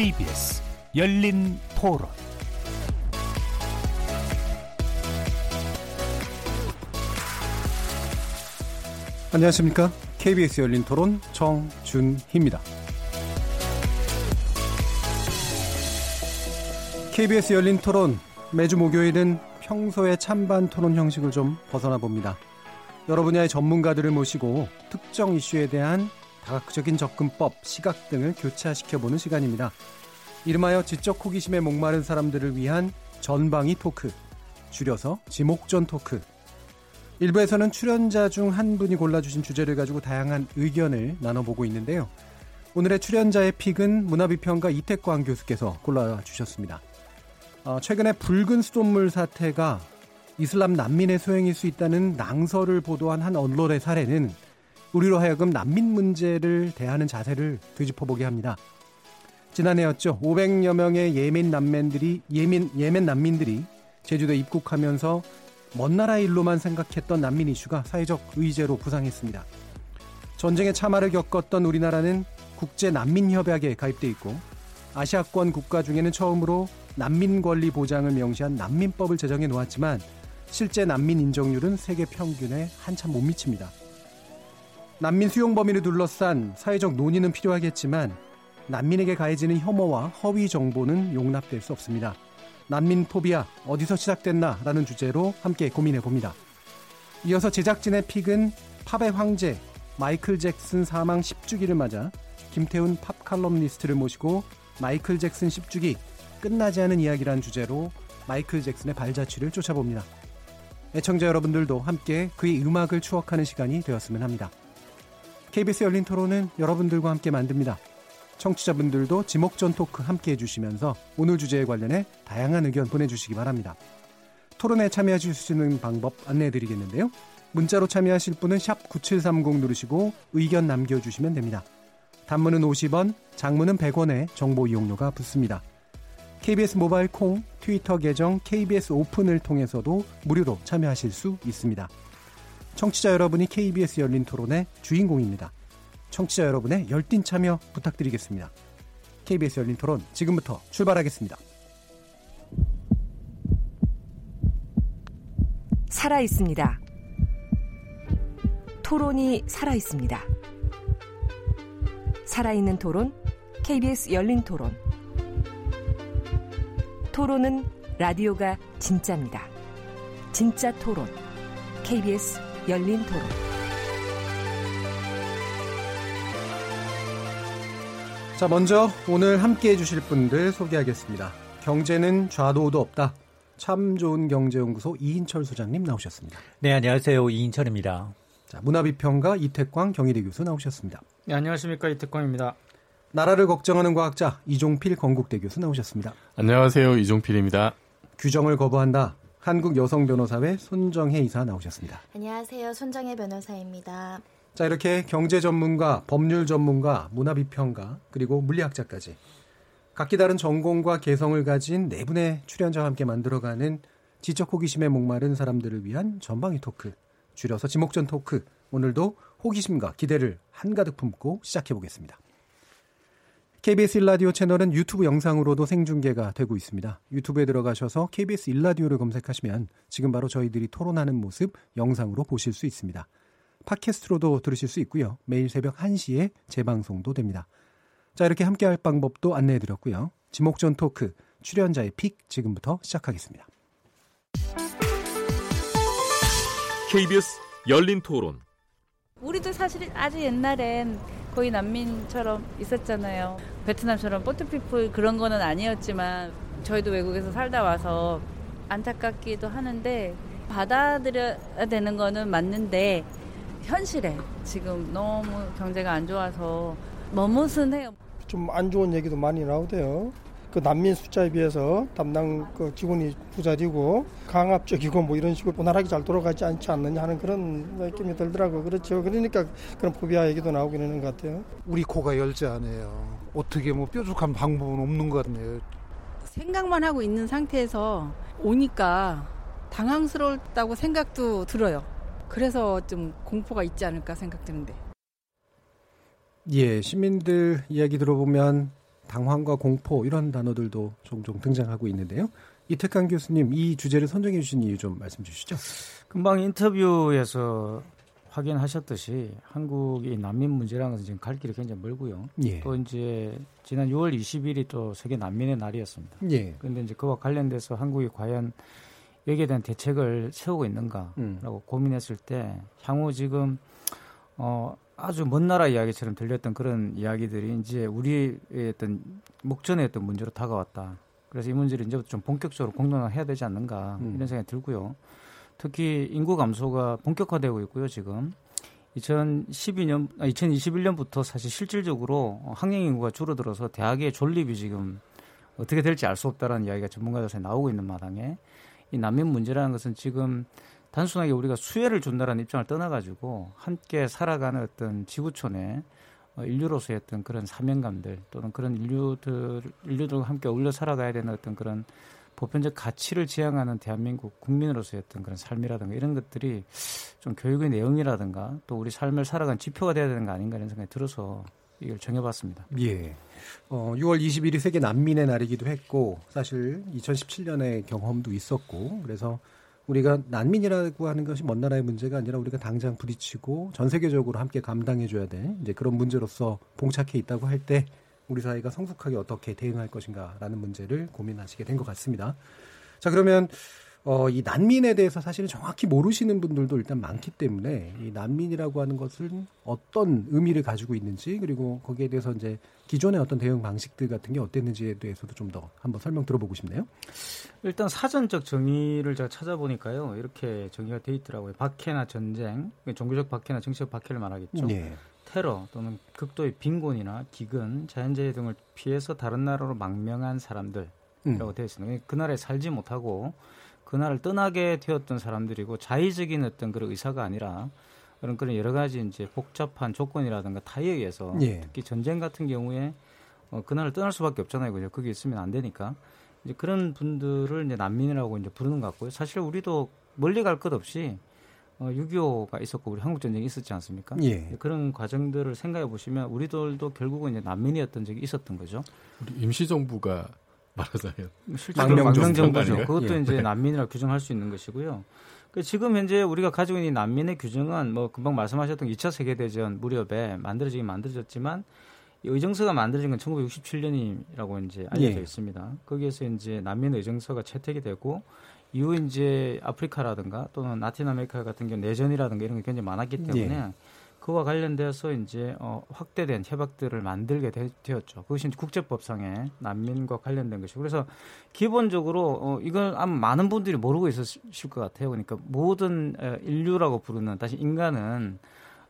KBS 열린 토론 안녕하십니까. KBS 열린 토론 정준희입니다. KBS 열린 토론 매주 목요일은 평소의 찬반 토론 형식을 좀 벗어나 봅니다. 여러 분야의 전문가들을 모시고 특정 이슈에 대한 다각적인 접근법, 시각 등을 교차시켜보는 시간입니다. 이름하여 지적 호기심에 목마른 사람들을 위한 전방위 토크, 줄여서 지목전 토크. 일부에서는 출연자 중 한 분이 골라주신 주제를 가지고 다양한 의견을 나눠보고 있는데요. 오늘의 출연자의 픽은 문화비평가 이태광 교수께서 골라주셨습니다. 어, 최근에 붉은 수돗물 사태가 이슬람 난민의 소행일 수 있다는 낭설을 보도한 한 언론의 사례는 우리로 하여금 난민 문제를 대하는 자세를 되짚어보게 합니다. 지난해였죠. 500여 명의 예멘 난민들이 예멘 예멘 난민들이 제주도에 입국하면서 먼 나라 일로만 생각했던 난민 이슈가 사회적 의제로 부상했습니다. 전쟁의 참화를 겪었던 우리나라는 국제 난민 협약에 가입돼 있고 아시아권 국가 중에는 처음으로 난민 권리 보장을 명시한 난민법을 제정해 놓았지만 실제 난민 인정률은 세계 평균에 한참 못 미칩니다. 난민 수용 범위를 둘러싼 사회적 논의는 필요하겠지만 난민에게 가해지는 혐오와 허위 정보는 용납될 수 없습니다. 난민 포비아 어디서 시작됐나라는 주제로 함께 고민해 봅니다. 이어서 제작진의 픽은 팝의 황제 마이클 잭슨 사망 10주기를 맞아 김태훈 팝 칼럼니스트를 모시고 마이클 잭슨 10주기 끝나지 않은 이야기란 주제로 마이클 잭슨의 발자취를 쫓아봅니다. 애청자 여러분들도 함께 그의 음악을 추억하는 시간이 되었으면 합니다. KBS 열린 토론은 여러분들과 함께 만듭니다. 청취자분들도 지목전 토크 함께 해주시면서 오늘 주제에 관련해 다양한 의견 보내주시기 바랍니다. 토론에 참여하실 수 있는 방법 안내해 드리겠는데요. 문자로 참여하실 분은 9730 누르시고 의견 남겨주시면 됩니다. 단문은 50원, 장문은 100원에 정보 이용료가 붙습니다. KBS 모바일 콩, 트위터 계정 KBS 오픈을 통해서도 무료로 참여하실 수 있습니다. 청취자 여러분이 KBS 열린 토론의 주인공입니다. 청취자 여러분의 열띤 참여 부탁드리겠습니다. KBS 열린 토론 지금부터 출발하겠습니다. 살아 있습니다. 토론이 살아 있습니다. 살아있는 토론, KBS 열린 토론. 토론은 라디오가 진짜입니다. 진짜 토론, KBS 열린 토론. 자, 먼저 오늘 함께 해주실 분들 소개하겠습니다. 경제는 좌도 우도 없다. 참 좋은 경제연구소 이인철 소장님 나오셨습니다. 네, 안녕하세요. 이인철입니다. 자, 문화비평가 이태광 경희대 교수 나오셨습니다. 네, 안녕하십니까. 이태광입니다. 나라를 걱정하는 과학자 이종필 건국대 교수 나오셨습니다. 안녕하세요. 이종필입니다. 규정을 거부한다. 한국 여성 변호사회 손정혜 이사 나오셨습니다. 안녕하세요. 손정혜 변호사입니다. 자, 이렇게 경제 전문가, 법률 전문가, 문화 비평가, 그리고 물리학자까지 각기 다른 전공과 개성을 가진 네 분의 출연자와 함께 만들어가는 지적 호기심에 목마른 사람들을 위한 전방위 토크, 줄여서 지목전 토크. 오늘도 호기심과 기대를 한가득 품고 시작해 보겠습니다. KBS 일라디오 채널은 유튜브 영상으로도 생중계가 되고 있습니다. 유튜브에 들어가셔서 KBS 일라디오를 검색하시면 지금 바로 저희들이 토론하는 모습 영상으로 보실 수 있습니다. 팟캐스트로도 들으실 수 있고요. 매일 새벽 1시에 재방송도 됩니다. 자, 이렇게 함께 할 방법도 안내해 드렸고요. 지목전 토크, 출연자의 픽 지금부터 시작하겠습니다. KBS 열린 토론. 우리도 사실 아주 옛날엔 거의 난민처럼 있었잖아요. 베트남처럼 포트피플 그런 거는 아니었지만 저희도 외국에서 살다 와서 안타깝기도 하는데 받아들여야 되는 거는 맞는데 현실에 지금 너무 경제가 안 좋아서 머뭇은 해요. 좀 안 좋은 얘기도 많이 나오대요. 그 난민 숫자에 비해서 담당 그 직원이 부자리고 강압적이고 뭐 이런 식으로 원활하게 잘 돌아가지 않지 않느냐 하는 그런 느낌이 들더라고요. 그렇죠. 그러니까 그런 포비아 얘기도 나오긴 하는 것 같아요. 우리 코가 열지 않아요. 어떻게 뭐 뾰족한 방법은 없는 것 같네요. 생각만 하고 있는 상태에서 오니까 당황스럽다고 생각도 들어요. 그래서 좀 공포가 있지 않을까 생각되는데. 예, 시민들 이야기 들어보면 당황과 공포 이런 단어들도 종종 등장하고 있는데요. 이태강 교수님 이 주제를 선정해 주신 이유 좀 말씀 주시죠. 금방 인터뷰에서 확인하셨듯이 한국이 난민 문제라는 것은 지금 갈 길이 굉장히 멀고요. 예. 또 이제 지난 6월 20일이 또 세계 난민의 날이었습니다. 예. 그런데 이제 그와 관련돼서 한국이 과연 여기에 대한 대책을 세우고 있는가라고 음. 고민했을 때 향후 지금 어 아주 먼 나라 이야기처럼 들렸던 그런 이야기들이 이제 우리의 어떤 목전에 어떤 문제로 다가왔다. 그래서 이 문제를 이제부터 좀 본격적으로 공론화해야 되지 않는가 음. 이런 생각이 들고요. 특히 인구 감소가 본격화되고 있고요, 지금. 2012년, 2021년부터 사실 실질적으로 학령 인구가 줄어들어서 대학의 존립이 지금 어떻게 될지 알 수 없다라는 이야기가 전문가들 사이 나오고 있는 마당에 이 난민 문제라는 것은 지금 단순하게 우리가 수혜를 준다라는 입장을 떠나가지고 함께 살아가는 어떤 지구촌에 어, 인류로서의 어떤 그런 사명감들 또는 그런 인류들 인류들과 함께 어울려 살아가야 되는 어떤 그런 보편적 가치를 지향하는 대한민국 국민으로서의 어떤 그런 삶이라든가 이런 것들이 좀 교육의 내용이라든가 또 우리 삶을 살아가는 지표가 돼야 되는 거 아닌가 이런 생각이 들어서 이걸 정해봤습니다. 예. 어, 6월 21일 세계 난민의 날이기도 했고 사실 2017년에 경험도 있었고 그래서 우리가 난민이라고 하는 것이 먼 나라의 문제가 아니라 우리가 당장 부딪히고 전 세계적으로 함께 감당해줘야 돼 이제 그런 문제로서 봉착해 있다고 할 때 우리 사회가 성숙하게 어떻게 대응할 것인가라는 문제를 고민하시게 된 것 같습니다. 자 그러면 어, 이 난민에 대해서 사실은 정확히 모르시는 분들도 일단 많기 때문에 이 난민이라고 하는 것은 어떤 의미를 가지고 있는지 그리고 거기에 대해서 이제 기존의 어떤 대응 방식들 같은 게 어땠는지에 대해서도 좀 더 한번 설명 들어보고 싶네요. 일단 사전적 정의를 제가 찾아보니까요. 이렇게 정의가 돼 있더라고요. 박해나 전쟁, 종교적 박해나 정치적 박해를 말하겠죠. 네. 테러 또는 극도의 빈곤이나 기근, 자연재해 등을 피해서 다른 나라로 망명한 사람들이라고 음. 되어 있습니다. 그 나라에 살지 못하고 그 나라를 떠나게 되었던 사람들이고 자의적인 어떤 그런 의사가 아니라 그런 그런 여러 가지 이제 복잡한 조건이라든가 타의에 의해서 예. 특히 전쟁 같은 경우에 어, 그 나라를 떠날 수밖에 없잖아요. 그죠? 거기 있으면 안 되니까. 이제 그런 분들을 이제 난민이라고 이제 부르는 것 같고요. 사실 우리도 멀리 갈 것 없이 어, 6.25가 있었고 우리 한국 전쟁이 있었지 않습니까? 예. 그런 과정들을 생각해 보시면 우리들도 결국은 이제 난민이었던 적이 있었던 거죠. 우리 임시정부가 말하자면 망명정부죠. 그것도 예. 이제 네. 난민이라 규정할 수 있는 것이고요. 그 지금 현재 우리가 가지고 있는 난민의 규정은 뭐 금방 말씀하셨던 2차 세계 대전 무렵에 만들어지긴 만들어졌지만 의정서가 만들어진 건 1967년이라고 이제 알려져 예. 있습니다. 거기에서 이제 난민 의정서가 채택이 되고 이후 이제 아프리카라든가 또는 라틴 아메리카 같은 경우 내전이라든가 이런 게 굉장히 많았기 때문에 예. 그와 관련돼서 이제 어, 확대된 협약들을 만들게 되, 었죠 그것이 국제법상의 난민과 관련된 것이고 그래서 기본적으로 어, 이걸 아마 많은 분들이 모르고 있으실 것 같아요. 그러니까 모든 어, 인류라고 부르는 다시 인간은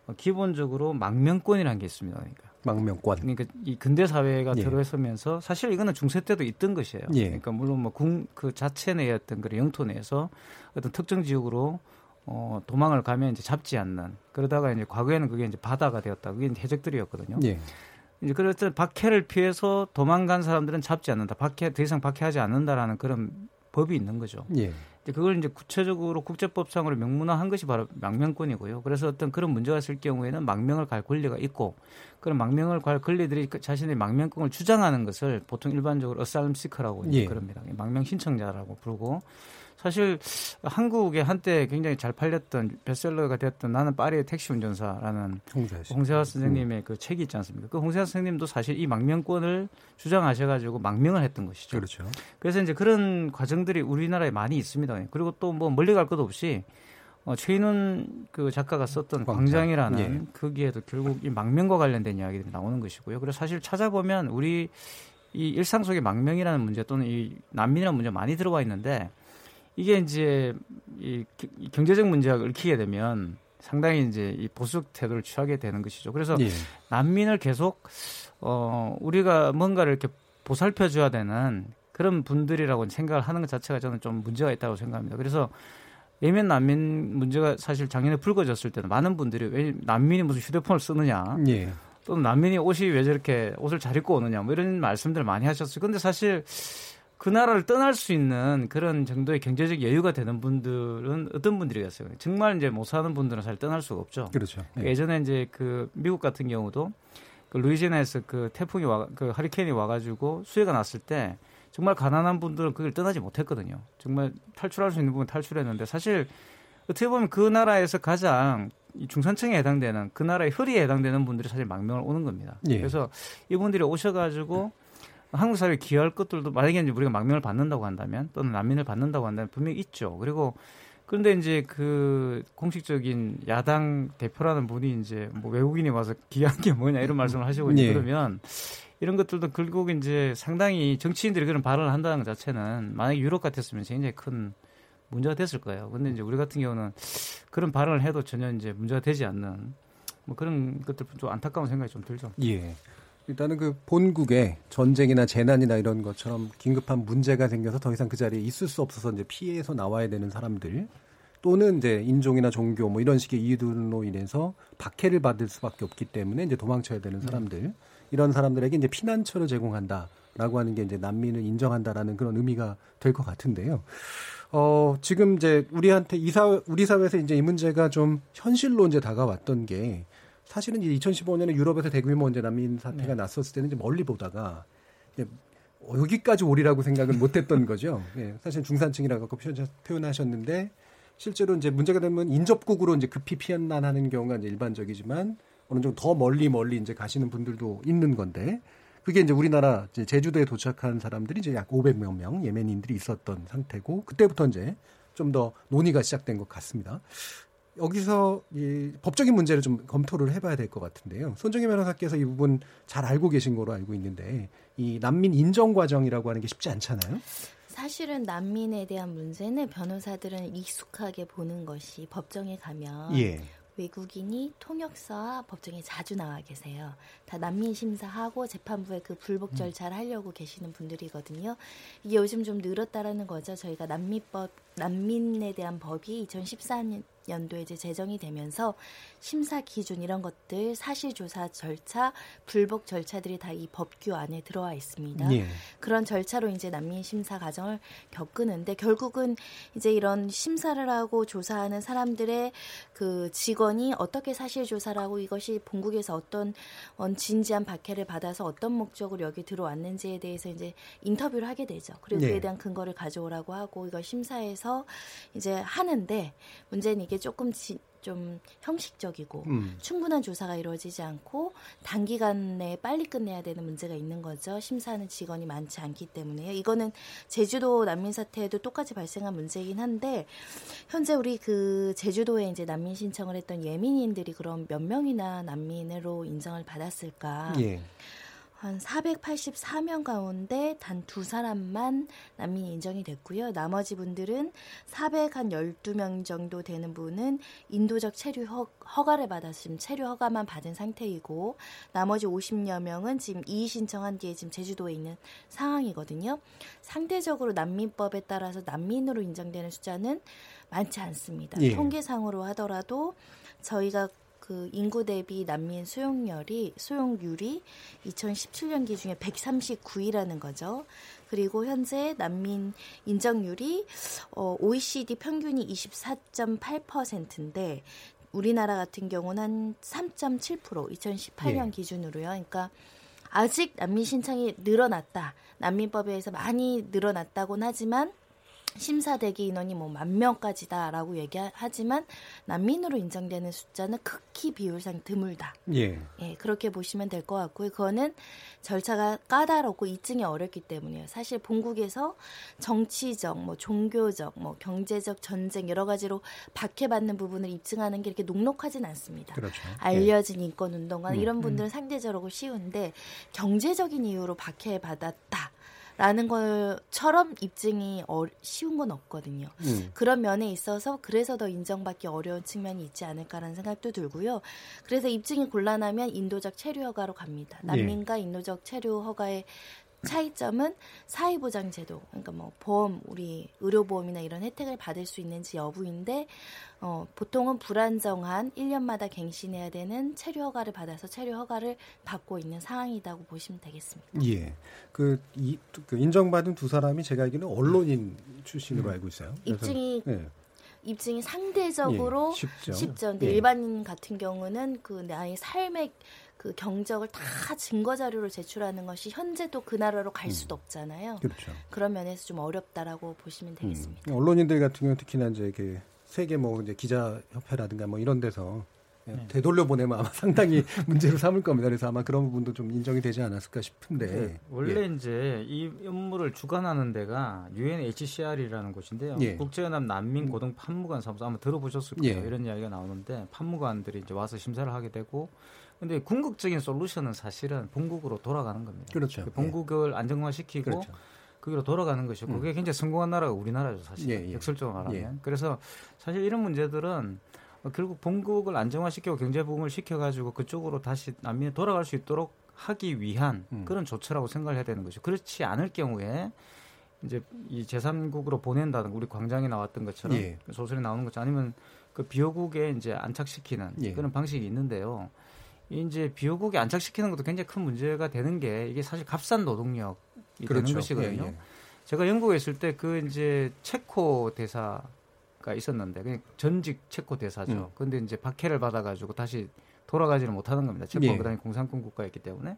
어, 기본적으로 망명권이라는 게 있습니다. 그러니까. 망명권. 그러니까 이 근대 사회가 예. 들어서면서 사실 이거는 중세 때도 있던 것이에요. 예. 그러니까 물론 뭐궁그 자체 어떤 그런 영토 내에서 어떤 특정 지역으로 어, 도망을 가면 이제 잡지 않는 그러다가 이제 과거에는 그게 이제 바다가 되었다. 그게 이제 해적들이었거든요. 예. 이제 그래서 박해를 피해서 도망간 사람들은 잡지 않는다. 박해 더 이상 박해하지 않는다라는 그런 법이 있는 거죠. 예. 이제 그걸 이제 구체적으로 국제법상으로 명문화한 것이 바로 망명권이고요. 그래서 어떤 그런 문제가 있을 경우에는 망명을 갈 권리가 있고 그런 망명을 갈 권리들이 그 자신의 망명권을 주장하는 것을 보통 일반적으로 어살름 시커라고 예. 그럽니다. 망명 신청자라고 부르고 사실 한국에 한때 굉장히 잘 팔렸던 베스트셀러가 되었던 나는 파리의 택시 운전사라는 홍세화 선생님의 그 책이 있지 않습니까? 그 홍세화 선생님도 사실 이 망명권을 주장하셔가지고 망명을 했던 것이죠. 그렇죠. 그래서 이제 그런 과정들이 우리나라에 많이 있습니다. 그리고 또 뭐 멀리 갈 것도 없이 어, 최인훈 그 작가가 썼던 광장. 이라는 예. 거기에도 결국 이 망명과 관련된 이야기들이 나오는 것이고요. 그래서 사실 찾아보면 우리 이 일상 속의 망명이라는 문제 또는 이 난민이라는 문제 많이 들어와 있는데 이게 이제 이 경제적 문제가 얽히게 되면 상당히 이제 이 보수 태도를 취하게 되는 것이죠. 그래서 예. 난민을 계속 어 우리가 뭔가를 이렇게 보살펴 줘야 되는 그런 분들이라고 생각을 하는 것 자체가 저는 좀 문제가 있다고 생각합니다. 그래서 예멘 난민 문제가 사실 작년에 불거졌을 때는 많은 분들이 왜 난민이 무슨 휴대폰을 쓰느냐. 예. 또는 난민이 옷이 왜 저렇게 옷을 잘 입고 오느냐 뭐 이런 말씀들 을 많이 하셨어요. 근데 사실 그 나라를 떠날 수 있는 그런 정도의 경제적 여유가 되는 분들은 어떤 분들이겠어요? 정말 이제 못 사는 분들은 잘 떠날 수가 없죠. 그렇죠. 네. 예전에 이제 그 미국 같은 경우도 그 루이지애나에서 그 태풍이 와, 그 하리케인이 와가지고 수해가 났을 때 정말 가난한 분들은 그걸 떠나지 못했거든요. 정말 탈출할 수 있는 부분 탈출했는데 사실 어떻게 보면 그 나라에서 가장 중산층에 해당되는 그 나라의 허리에 해당되는 분들이 사실 망명을 오는 겁니다. 예. 그래서 이분들이 오셔가지고 한국 사회에 기여할 것들도 만약에 이제 우리가 망명을 받는다고 한다면 또는 난민을 받는다고 한다면 분명히 있죠. 그리고 그런데 이제 그 공식적인 야당 대표라는 분이 이제 뭐 외국인이 와서 기여한 게 뭐냐 이런 말씀을 하시고 예. 그러면 이런 것들도 결국 이제 상당히 정치인들이 그런 발언을 한다는 것 자체는 만약에 유럽 같았으면 굉장히 큰 문제가 됐을 거예요. 근데 이제 우리 같은 경우는 그런 발언을 해도 전혀 이제 문제가 되지 않는 뭐 그런 것들 좀 안타까운 생각이 좀 들죠. 예. 일단은 그 본국에 전쟁이나 재난이나 이런 것처럼 긴급한 문제가 생겨서 더 이상 그 자리에 있을 수 없어서 이제 피해서 나와야 되는 사람들 또는 이제 인종이나 종교 뭐 이런 식의 이유들로 인해서 박해를 받을 수밖에 없기 때문에 이제 도망쳐야 되는 사람들 네. 이런 사람들에게 이제 피난처를 제공한다라고 하는 게 이제 난민을 인정한다라는 그런 의미가 될 것 같은데요. 어, 지금 이제 우리한테 이사 우리 사회에서 이제 이 문제가 좀 현실로 이제 다가왔던 게 사실은 이제 2015년에 유럽에서 대규모 이제 난민 사태가 네. 났었을 때는 이제 멀리 보다가 이제 여기까지 오리라고 생각을 못했던 거죠. 예, 사실 중산층이라고 표현하셨는데 실제로 이제 문제가 되면 인접국으로 이제 급히 피난하는 경우가 이제 일반적이지만 어느 정도 더 멀리 멀리 이제 가시는 분들도 있는 건데 그게 이제 우리나라 이제 제주도에 도착한 사람들이 이제 약 500명 명 예멘인들이 있었던 상태고 그때부터 이제 좀 더 논의가 시작된 것 같습니다. 여기서 이 법적인 문제를 좀 검토를 해봐야 될 것 같은데요. 손정희 변호사께서 이 부분 잘 알고 계신 거로 알고 있는데 이 난민 인정 과정이라고 하는 게 쉽지 않잖아요. 사실은 난민에 대한 문제는 변호사들은 익숙하게 보는 것이 법정에 가면 예. 외국인이 통역사와 법정에 자주 나와 계세요. 다 난민 심사하고 재판부에 그 불복 음. 절차를 하려고 계시는 분들이거든요. 이게 요즘 좀 늘었다라는 거죠. 저희가 난민법 난민에 대한 법이 2014년 연도에 이제 제정이 되면서 심사 기준 이런 것들 사실조사 절차 불복 절차들이 다 이 법규 안에 들어와 있습니다. 예. 그런 절차로 이제 난민 심사 과정을 겪으는데 결국은 이제 이런 심사를 하고 조사하는 사람들의 그 직원이 어떻게 사실조사를 하고 이것이 본국에서 어떤 진지한 박해를 받아서 어떤 목적으로 여기 들어왔는지에 대해서 이제 인터뷰를 하게 되죠. 그리고 네. 그에 대한 근거를 가져오라고 하고 이걸 심사해서 이제 하는데 문제는 이게 조금 지, 좀 형식적이고 음. 충분한 조사가 이루어지지 않고 단기간 내에 빨리 끝내야 되는 문제가 있는 거죠. 심사하는 직원이 많지 않기 때문에요. 이거는 제주도 난민 사태에도 똑같이 발생한 문제이긴 한데 현재 우리 그 제주도에 이제 난민 신청을 했던 예민인들이 그럼 몇 명이나 난민으로 인정을 받았을까? 예. 한 484명 가운데 단 두 사람만 난민이 인정이 됐고요. 나머지 분들은 400한 12명 정도 되는 분은 인도적 체류 허, 가를 받아서 지금 체류 허가만 받은 상태이고 나머지 50여 명은 지금 이의 신청한 뒤에 지금 제주도에 있는 상황이거든요. 상대적으로 난민법에 따라서 난민으로 인정되는 숫자는 많지 않습니다. 예. 통계상으로 하더라도 저희가 그 인구 대비 난민 수용률이 수용률이 2017년 기준에 139위라는 거죠. 그리고 현재 난민 인정률이 어, OECD 평균이 24.8%인데 우리나라 같은 경우는 한 3.7% 2018년 예. 기준으로요. 그러니까 아직 난민 신청이 늘어났다. 난민법에 의해서 많이 늘어났다고는 하지만 심사 대기 인원이 뭐 만 명까지다라고 얘기하지만 난민으로 인정되는 숫자는 극히 비율상 드물다. 예. 예 그렇게 보시면 될 것 같고요. 그거는 절차가 까다롭고 입증이 어렵기 때문이에요. 사실 본국에서 정치적, 뭐 종교적, 뭐 경제적 전쟁 여러 가지로 박해받는 부분을 입증하는 게 이렇게 녹록하진 않습니다. 그렇죠. 알려진 예. 인권 운동가 음, 이런 분들은 음. 상대적으로 쉬운데 경제적인 이유로 박해받았다. 라는 것처럼 입증이 어, 쉬운 건 없거든요. 음. 그런 면에 있어서 그래서 더 인정받기 어려운 측면이 있지 않을까라는 생각도 들고요. 그래서 입증이 곤란하면 인도적 체류 허가로 갑니다. 네. 난민과 네. 인도적 체류 허가의 차이점은 사회보장제도, 그러니까 뭐 보험, 우리 의료보험이나 이런 혜택을 받을 수 있는지 여부인데, 어, 보통은 불안정한 1년마다 갱신해야 되는 체류 허가를 받아서 체류 허가를 받고 있는 상황이라고 보시면 되겠습니다. 예. 그, 이, 그 인정받은 두 사람이 제가 알기로는 언론인 출신으로 음. 알고 있어요. 입증이 예. 입증이 상대적으로 예, 쉽죠. 쉽죠. 근데 예. 일반인 같은 경우는 그 나의 삶의 그 경적을 다 증거 자료로 제출하는 것이 현재도 그 나라로 갈 음. 수도 없잖아요. 그렇죠. 그런 면에서 좀 어렵다라고 보시면 되겠습니다. 음. 언론인들 같은 경우 특히나 이제 그 세계 뭐 이제 기자 협회라든가 뭐 이런 데서 네. 되돌려 보내면 아마 상당히 문제로 삼을 겁니다. 그래서 아마 그런 부분도 좀 인정이 되지 않았을까 싶은데 네. 원래 예. 이제 이 업무를 주관하는 데가 UNHCR이라는 곳인데요. 예. 국제연합 난민 고등 판무관 사무소 아마 들어보셨을 거예요. 예. 이런 이야기가 나오는데 판무관들이 이제 와서 심사를 하게 되고 근데 궁극적인 솔루션은 사실은 본국으로 돌아가는 겁니다. 그렇죠. 그 본국을 안정화시키고 그렇죠. 거기로 돌아가는 것이고 그게 음. 굉장히 성공한 나라가 우리나라죠 사실 예, 예. 역설적으로 말하면 예. 그래서 사실 이런 문제들은 결국 본국을 안정화시키고 경제 부흥을 시켜가지고 그쪽으로 다시 난민이 돌아갈 수 있도록 하기 위한 음. 그런 조처라고 생각을 해야 되는 거죠. 그렇지 않을 경우에 이제 이 제3국으로 보낸다는 우리 광장에 나왔던 것처럼 예. 소설에 나오는 것처럼 아니면 그 비호국에 이제 안착시키는 예. 그런 방식이 있는데요. 이제 비호국에 안착시키는 것도 굉장히 큰 문제가 되는 게 이게 사실 값싼 노동력이 그렇죠. 되는 것이거든요. 예, 예. 제가 영국에 있을 때 그 이제 체코 대사가 있었는데 그냥 전직 체코 대사죠. 음. 근데 이제 박해를 받아가지고 다시 돌아가지를 못하는 겁니다. 체코가 예. 그다음에 공산권 국가였기 때문에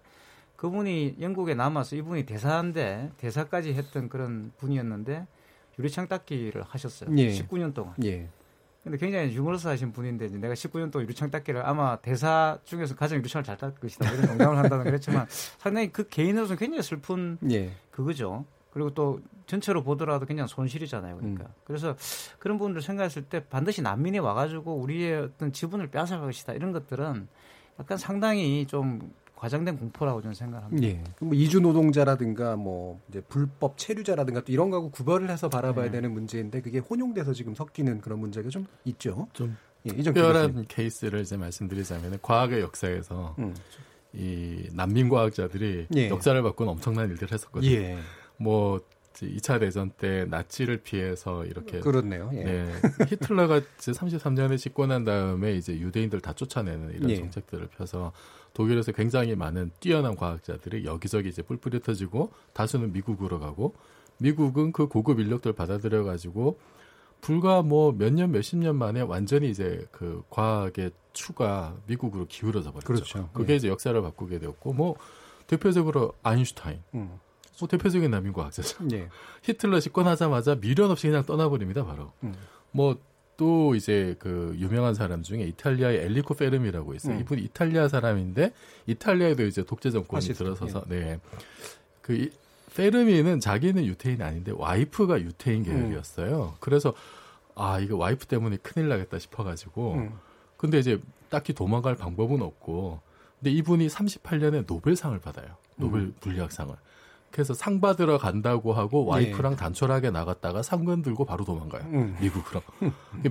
그분이 영국에 남아서 이분이 대사인데 대사까지 했던 그런 분이었는데 유리창 닦기를 하셨어요. 예. 19년 동안. 예. 근데 굉장히 유머러스하신 분인데 이제 내가 19년 동안 유리창 닦기를 아마 대사 중에서 가장 유리창을 잘 닦을 것이다 이런 농담을 한다는 그랬지만 상당히 그 개인으로서는 굉장히 슬픈 예. 그거죠. 그리고 또 전체로 보더라도 굉장히 손실이잖아요. 그러니까 음. 그래서 그런 부분들 생각했을 때 반드시 난민이 와가지고 우리의 어떤 지분을 빼앗아갈 것이다 이런 것들은 약간 상당히 좀 과장된 공포라고 저는 생각합니다. 예. 뭐 이주 노동자라든가 뭐 이제 불법 체류자라든가 또 이런 거하고 구별을 해서 바라봐야 네. 되는 문제인데 그게 혼용돼서 지금 섞이는 그런 문제가 좀 있죠. 좀 예, 특별한 케이스를 이제 말씀드리자면 과학의 역사에서 음. 이 난민 과학자들이 예. 역사를 바꾼 엄청난 일들을 했었거든요. 예. 뭐 2차 대전 때 나치를 피해서 이렇게 그렇네요. 예. 네. 히틀러가 이제 33년에 집권한 다음에 이제 유대인들 다 쫓아내는 이런 예. 정책들을 펴서 독일에서 굉장히 많은 뛰어난 과학자들이 여기저기 이제 뿔뿔이 터지고 다수는 미국으로 가고 미국은 그 고급 인력들 받아들여 가지고 불과 뭐 몇 년 몇십 년 만에 완전히 이제 그 과학의 추가 미국으로 기울어져 버렸죠. 그렇죠. 그게 예. 이제 역사를 바꾸게 되었고 뭐 대표적으로 아인슈타인. 음. 뭐 대표적인 남인 과학자죠. 예. 히틀러 집권하자마자 미련 없이 그냥 떠나버립니다, 바로. 음. 뭐 또 이제 그 유명한 사람 중에 이탈리아의 엘리코 페르미라고 있어요. 음. 이분이 이탈리아 사람인데 이탈리아에도 이제 독재 정권이 들어서서 예. 네. 그 페르미는 자기는 유태인이 아닌데 와이프가 유태인 계열이었어요. 음. 그래서 아 이거 와이프 때문에 큰일 나겠다 싶어가지고 음. 근데 이제 딱히 도망갈 방법은 없고 근데 이분이 38년에 노벨상을 받아요. 노벨 음. 물리학상을. 그래서 상 받으러 간다고 하고 와이프랑 예. 단촐하게 나갔다가 상금 들고 바로 도망가요. 음. 미국으로.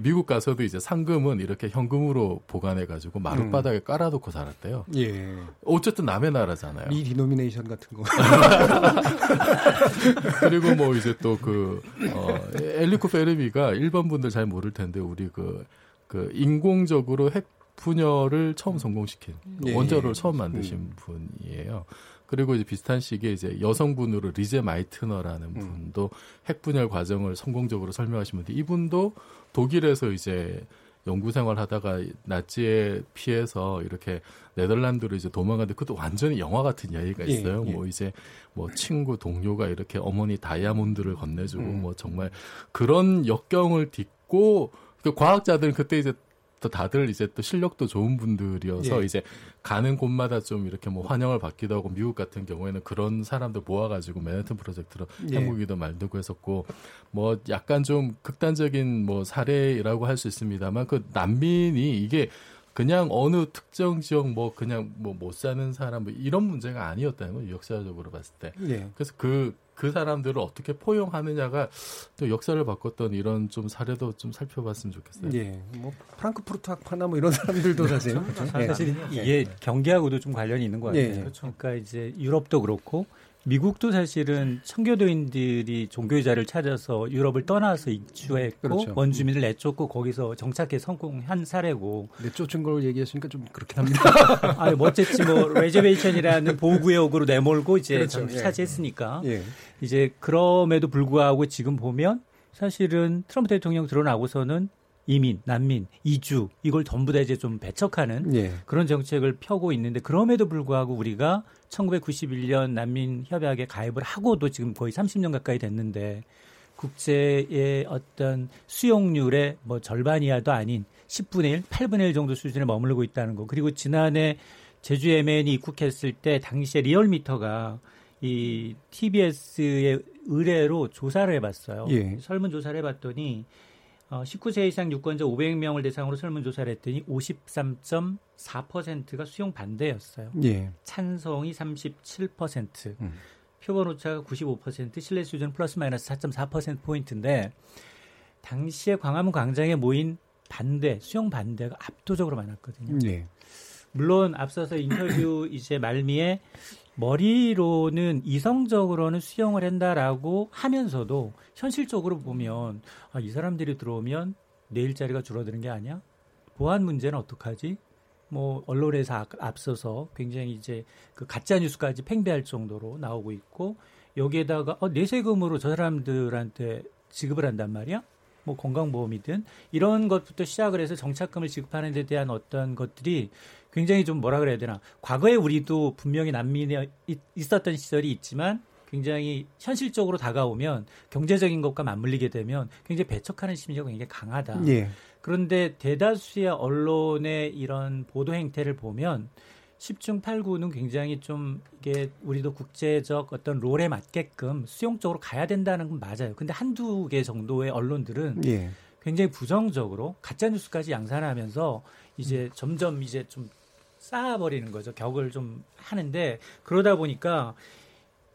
미국 가서도 이제 상금은 이렇게 현금으로 보관해가지고 마룻바닥에 음. 깔아놓고 살았대요. 예. 어쨌든 남의 나라잖아요. 리디노미네이션 같은 거. 그리고 뭐 이제 또 그, 어, 엔리코 페르미가 일반 분들 잘 모를 텐데 우리 그, 그 인공적으로 핵 분열을 처음 성공시킨 예. 원자로를 처음 만드신 음. 분이에요. 그리고 이제 비슷한 시기에 이제 여성분으로 리제 마이트너라는 음. 분도 핵 분열 과정을 성공적으로 설명하신 분인데 이분도 독일에서 이제 연구 생활 하다가 나치에 피해서 이렇게 네덜란드로 이제 도망가는데 그것도 완전히 영화 같은 이야기가 예, 있어요. 예, 예. 뭐 이제 뭐 친구 동료가 이렇게 어머니 다이아몬드를 건네주고 음. 뭐 정말 그런 역경을 딛고 그 과학자들은 그때 이제 또 다들 이제 또 실력도 좋은 분들이어서 예. 이제 가는 곳마다 좀 이렇게 뭐 환영을 받기도 하고 미국 같은 경우에는 그런 사람들 모아가지고 맨해튼 프로젝트로 예. 핵무기도 만들고 했었고 뭐 약간 좀 극단적인 뭐 사례라고 할 수 있습니다만 그 난민이 이게 그냥 어느 특정 지역 뭐 그냥 뭐 못 사는 사람 뭐 이런 문제가 아니었다는 거예요 역사적으로 봤을 때. 예. 그래서 그그 사람들을 어떻게 포용하느냐가 또 역사를 바꿨던 이런 좀 사례도 좀 살펴봤으면 좋겠어요. 예, 뭐 프랑크푸르트 학파나 뭐 이런 사람들도 사실 그렇죠. 사실 이게 경계하고도 좀 관련이 있는 것 같아요. 예. 그렇죠. 그러니까 이제 유럽도 그렇고 미국도 사실은 청교도인들이 종교의 자를 찾아서 유럽을 떠나서 이주했고 그렇죠. 원주민을 내쫓고 거기서 정착해 성공한 사례고 내쫓은 걸 얘기하시니까 좀 그렇긴 합니다. 아니 뭐 어쨌든 뭐 레저베이션이라는 보호구역으로 내몰고 이제 그렇죠. 예. 차지했으니까 예. 이제 그럼에도 불구하고 지금 보면 사실은 트럼프 대통령 들어나고서는 이민, 난민, 이주 이걸 전부 다 이제 좀 배척하는 예. 그런 정책을 펴고 있는데 그럼에도 불구하고 우리가 1991년 난민 협약에 가입을 하고도 지금 거의 30년 가까이 됐는데 국제의 어떤 수용률의 뭐 절반 이하도 아닌 10분의 1, 8분의 1 정도 수준에 머무르고 있다는 거. 그리고 지난해 제주 MN이 입국했을 때 당시에 리얼미터가 이 TBS의 의뢰로 조사를 해봤어요. 예. 설문 조사를 해봤더니 어, 19세 이상 유권자 500명을 대상으로 설문조사를 했더니 53.4%가 수용 반대였어요. 예. 찬성이 37%, 음. 표본 오차가 95%, 신뢰 수준 플러스 마이너스 4.4% 포인트인데 당시에 광화문 광장에 모인 반대, 수용 반대가 압도적으로 많았거든요. 예. 물론 앞서서 인터뷰 이제 말미에 머리로는 이성적으로는 수용을 한다라고 하면서도 현실적으로 보면 아, 이 사람들이 들어오면 내 일자리가 줄어드는 게 아니야? 보안 문제는 어떡하지? 뭐 언론에서 앞서서 굉장히 이제 그 가짜 뉴스까지 팽배할 정도로 나오고 있고 여기에다가 어, 내 세금으로 저 사람들한테 지급을 한단 말이야? 뭐 건강보험이든 이런 것부터 시작을 해서 정착금을 지급하는 데 대한 어떤 것들이 굉장히 좀 뭐라 그래야 되나 과거에 우리도 분명히 난민에 있었던 시절이 있지만 굉장히 현실적으로 다가오면 경제적인 것과 맞물리게 되면 굉장히 배척하는 심리가 굉장히 강하다. 예. 그런데 대다수의 언론의 이런 보도 행태를 보면 10중 8구는 굉장히 좀 이게 우리도 국제적 어떤 롤에 맞게끔 수용적으로 가야 된다는 건 맞아요. 근데 한두 개 정도의 언론들은 예. 굉장히 부정적으로 가짜 뉴스까지 양산하면서 이제 음. 점점 이제 좀 쌓아버리는 거죠. 격을 좀 하는데 그러다 보니까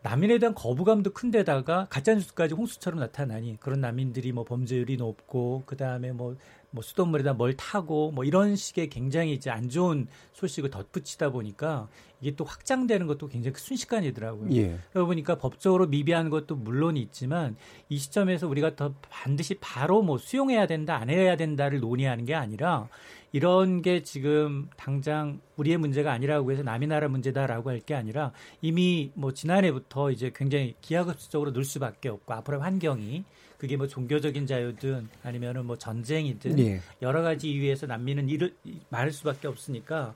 난민에 대한 거부감도 큰데다가 가짜뉴스까지 홍수처럼 나타나니 그런 난민들이 뭐 범죄율이 높고 그 다음에 뭐, 뭐 수돗물에다 뭘 타고 뭐 이런 식의 굉장히 이제 안 좋은 소식을 덧붙이다 보니까 이게 또 확장되는 것도 굉장히 순식간이더라고요. 예. 그러다 보니까 법적으로 미비한 것도 물론 있지만 이 시점에서 우리가 더 반드시 바로 뭐 수용해야 된다 안 해야 된다를 논의하는 게 아니라 이런 게 지금 당장 우리의 문제가 아니라고 해서 남의 나라 문제다라고 할 게 아니라 이미 뭐 지난해부터 이제 굉장히 기하급수적으로 늘 수밖에 없고 앞으로 환경이 그게 뭐 종교적인 자유든 아니면은 뭐 전쟁이든 예. 여러 가지 이유에서 난민은 이를 말할 수밖에 없으니까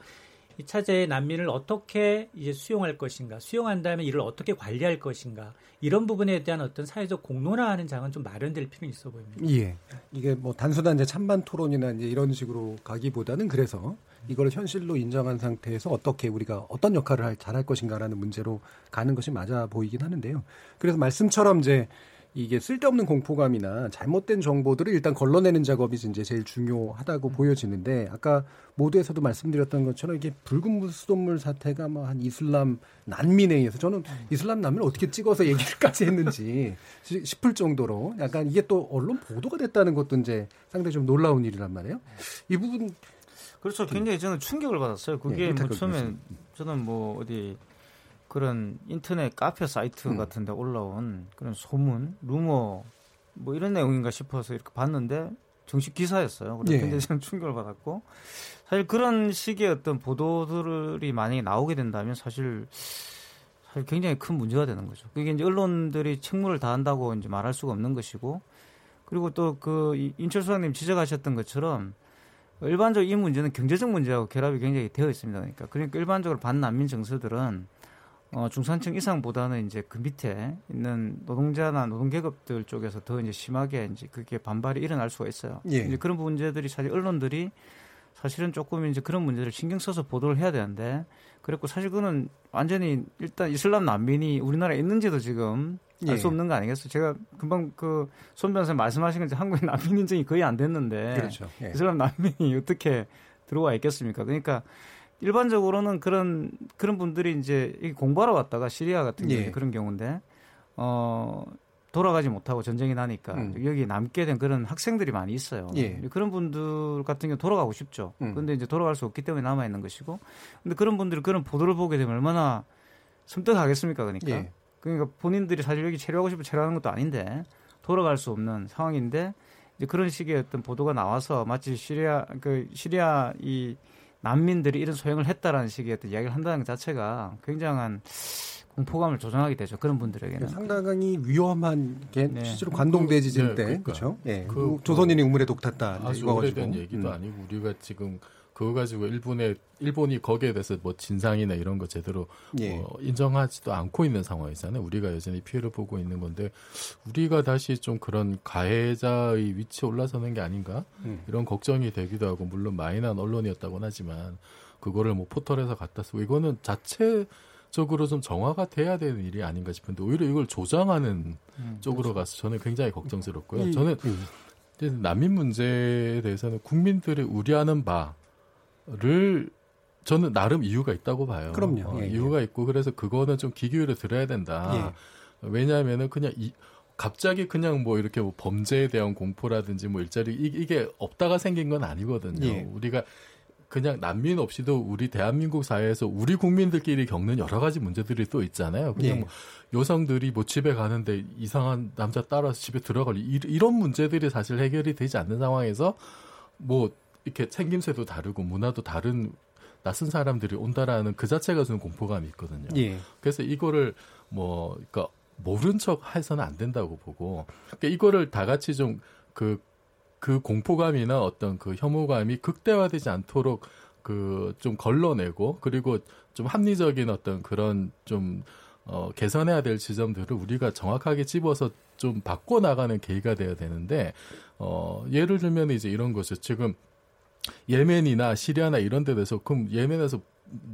이 차제의 난민을 어떻게 이제 수용할 것인가, 수용한다면 이를 어떻게 관리할 것인가 이런 부분에 대한 어떤 사회적 공론화하는 장은 좀 마련될 필요는 있어 보입니다. 예. 이게 뭐 단순한 이제 찬반 토론이나 이제 이런 식으로 가기보다는 그래서 이걸 현실로 인정한 상태에서 어떻게 우리가 어떤 역할을 잘할 것인가라는 문제로 가는 것이 맞아 보이긴 하는데요. 그래서 말씀처럼 이제 이게 쓸데없는 공포감이나 잘못된 정보들을 일단 걸러내는 작업이 이제 제일 중요하다고 음. 보여지는데 아까 모두에서도 말씀드렸던 것처럼 이게 붉은 수돗물 사태가 뭐 한 이슬람 난민에 의해서 저는 음. 이슬람 난민을 어떻게 찍어서 얘기를까지 했는지 싶을 정도로 약간 이게 또 언론 보도가 됐다는 것도 이제 상당히 좀 놀라운 일이란 말이에요. 이 부분 그렇죠. 굉장히 저는 충격을 받았어요. 그게 네, 뭐 처음에 저는 뭐 어디 그런 인터넷 카페 사이트 음. 같은 데 올라온 그런 소문, 루머 뭐 이런 내용인가 싶어서 이렇게 봤는데 정식 기사였어요. 그래서 예. 굉장히 충격을 받았고 사실 그런 식의 어떤 보도들이 만약에 나오게 된다면 사실 사실 굉장히 큰 문제가 되는 거죠. 그게 이제 언론들이 책무를 다한다고 이제 말할 수가 없는 것이고 그리고 또 그 인철 수장님 지적하셨던 것처럼 일반적으로 이 문제는 경제적 문제하고 결합이 굉장히 되어 있습니다. 그러니까 그러니까 일반적으로 반난민 정서들은 어, 중산층 이상보다는 이제 그 밑에 있는 노동자나 노동계급들 쪽에서 더 이제 심하게 이제 그게 반발이 일어날 수가 있어요. 예. 이제 그런 문제들이 사실 언론들이 사실은 조금 이제 그런 문제를 신경 써서 보도를 해야 되는데 그랬고 사실 그는 완전히 일단 이슬람 난민이 우리나라에 있는지도 지금 알수 예. 없는 거 아니겠어요? 제가 금방 그 손 변호사 말씀하신 것처럼 한국에 난민 인증이 거의 안 됐는데 그렇죠. 예. 이슬람 난민이 어떻게 들어와 있겠습니까? 그러니까 일반적으로는 그런 그런 분들이 이제 공부하러 왔다가 시리아 같은 경우 예. 그런 경우인데 어 돌아가지 못하고 전쟁이 나니까 음. 여기 남게 된 그런 학생들이 많이 있어요. 예. 그런 분들 같은 경우 돌아가고 싶죠. 음. 근데 이제 돌아갈 수 없기 때문에 남아 있는 것이고. 근데 그런 분들이 그런 보도를 보게 되면 얼마나 섬뜩하겠습니까? 그러니까. 예. 그러니까 본인들이 사실 여기 체류하고 싶어 체류하는 것도 아닌데 돌아갈 수 없는 상황인데 이제 그런 식의 어떤 보도가 나와서 마치 시리아 그 시리아 이 난민들이 이런 소행을 했다라는 식의 어떤 이야기를 한다는 것 자체가 굉장한 공포감을 조장하게 되죠. 그런 분들에게는 상당히 위험한 게 네. 실제로 관동대지진 그, 때 네, 그렇죠. 예. 그, 조선인이 우물에 독 탔다. 아주 오래된 얘기도 음. 아니고 우리가 지금 그거 가지고 일본에 일본이 거기에 대해서 뭐 진상이나 이런 거 제대로 예. 뭐 인정하지도 않고 있는 상황이잖아요. 우리가 여전히 피해를 보고 있는 건데 우리가 다시 좀 그런 가해자의 위치에 올라서는 게 아닌가 음. 이런 걱정이 되기도 하고 물론 마이너한 언론이었다고는 하지만 그거를 뭐 포털에서 갖다 쓰고 이거는 자체 적으로 좀 정화가 돼야 되는 일이 아닌가 싶은데 오히려 이걸 조장하는 음, 쪽으로 그렇죠. 가서 저는 굉장히 걱정스럽고요. 음, 저는 음. 난민 문제에 대해서는 국민들이 우려하는 바를 저는 나름 이유가 있다고 봐요. 그럼요. 어, 예, 이유가 예. 있고 그래서 그거는 좀 기교를 들어야 된다. 예. 왜냐하면은 그냥 이 갑자기 그냥 뭐 이렇게 뭐 범죄에 대한 공포라든지 뭐 일자리 이, 게 없다가 생긴 건 아니거든요. 예. 우리가 그냥 난민 없이도 우리 대한민국 사회에서 우리 국민들끼리 겪는 여러 가지 문제들이 또 있잖아요. 그냥 예. 뭐 여성들이 뭐 집에 가는데 이상한 남자 따라서 집에 들어갈 이런 문제들이 사실 해결이 되지 않는 상황에서 뭐 이렇게 생김새도 다르고 문화도 다른 낯선 사람들이 온다라는 그 자체가 주는 공포감이 있거든요. 예. 그래서 이거를 뭐 그러니까 모른 척 해서는 안 된다고 보고 그러니까 이거를 다 같이 좀그 그 공포감이나 어떤 그 혐오감이 극대화되지 않도록 그 좀 걸러내고 그리고 좀 합리적인 어떤 그런 좀 어, 개선해야 될 지점들을 우리가 정확하게 집어서 좀 바꿔 나가는 계기가 돼야 되는데 어, 예를 들면 이제 이런 거죠. 지금 예멘이나 시리아나 이런 데 대해서 그럼 예멘에서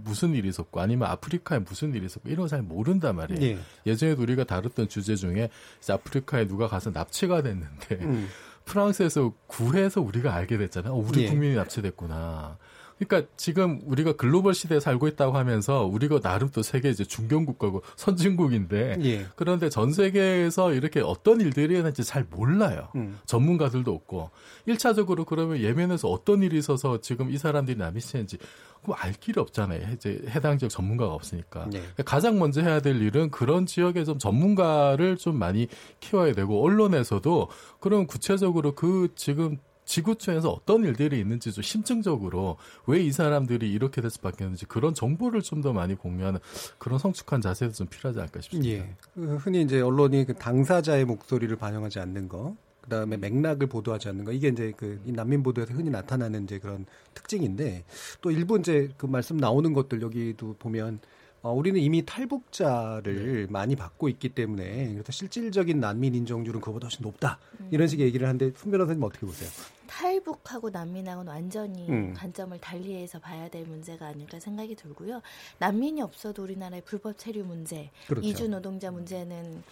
무슨 일이 있었고 아니면 아프리카에 무슨 일이 있었고 이런 거잘 모른단 말이에요. 예. 예전에도 우리가 다뤘던 주제 중에 아프리카에 누가 가서 납치가 됐는데 음. 프랑스에서 구해서 우리가 알게 됐잖아요. 어, 우리 예. 국민이 납치됐구나. 그러니까 지금 우리가 글로벌 시대에 살고 있다고 하면서 우리가 나름 또 세계 이제 중견국가고 선진국인데 예. 그런데 전 세계에서 이렇게 어떤 일들이 있는지 잘 몰라요. 음. 전문가들도 없고 1차적으로 그러면 예멘에서 어떤 일이 있어서 지금 이 사람들이 남이시는지 그럼 알 길이 없잖아요. 이제 해당 지역 전문가가 없으니까. 네. 가장 먼저 해야 될 일은 그런 지역에 좀 전문가를 좀 많이 키워야 되고 언론에서도 그런 구체적으로 그 지금 지구촌에서 어떤 일들이 있는지 좀 심층적으로 왜 이 사람들이 이렇게 될 수밖에 없는지 그런 정보를 좀 더 많이 공유하는 그런 성숙한 자세도 좀 필요하지 않을까 싶습니다. 예. 그 흔히 이제 언론이 그 당사자의 목소리를 반영하지 않는 거, 그다음에 맥락을 보도하지 않는 거 이게 이제 그 난민 보도에서 흔히 나타나는 이제 그런 특징인데 또 일부 이제 그 말씀 나오는 것들 여기도 보면 어, 우리는 이미 탈북자를 네. 많이 받고 있기 때문에 그래서 실질적인 난민 인정률은 그보다 훨씬 높다 음. 이런 식의 얘기를 하는데 손 변호사님 어떻게 보세요? 탈북하고 난민하고는 완전히 음. 관점을 달리해서 봐야 될 문제가 아닐까 생각이 들고요. 난민이 없어도 우리나라의 불법 체류 문제, 그렇죠. 이주 노동자 문제는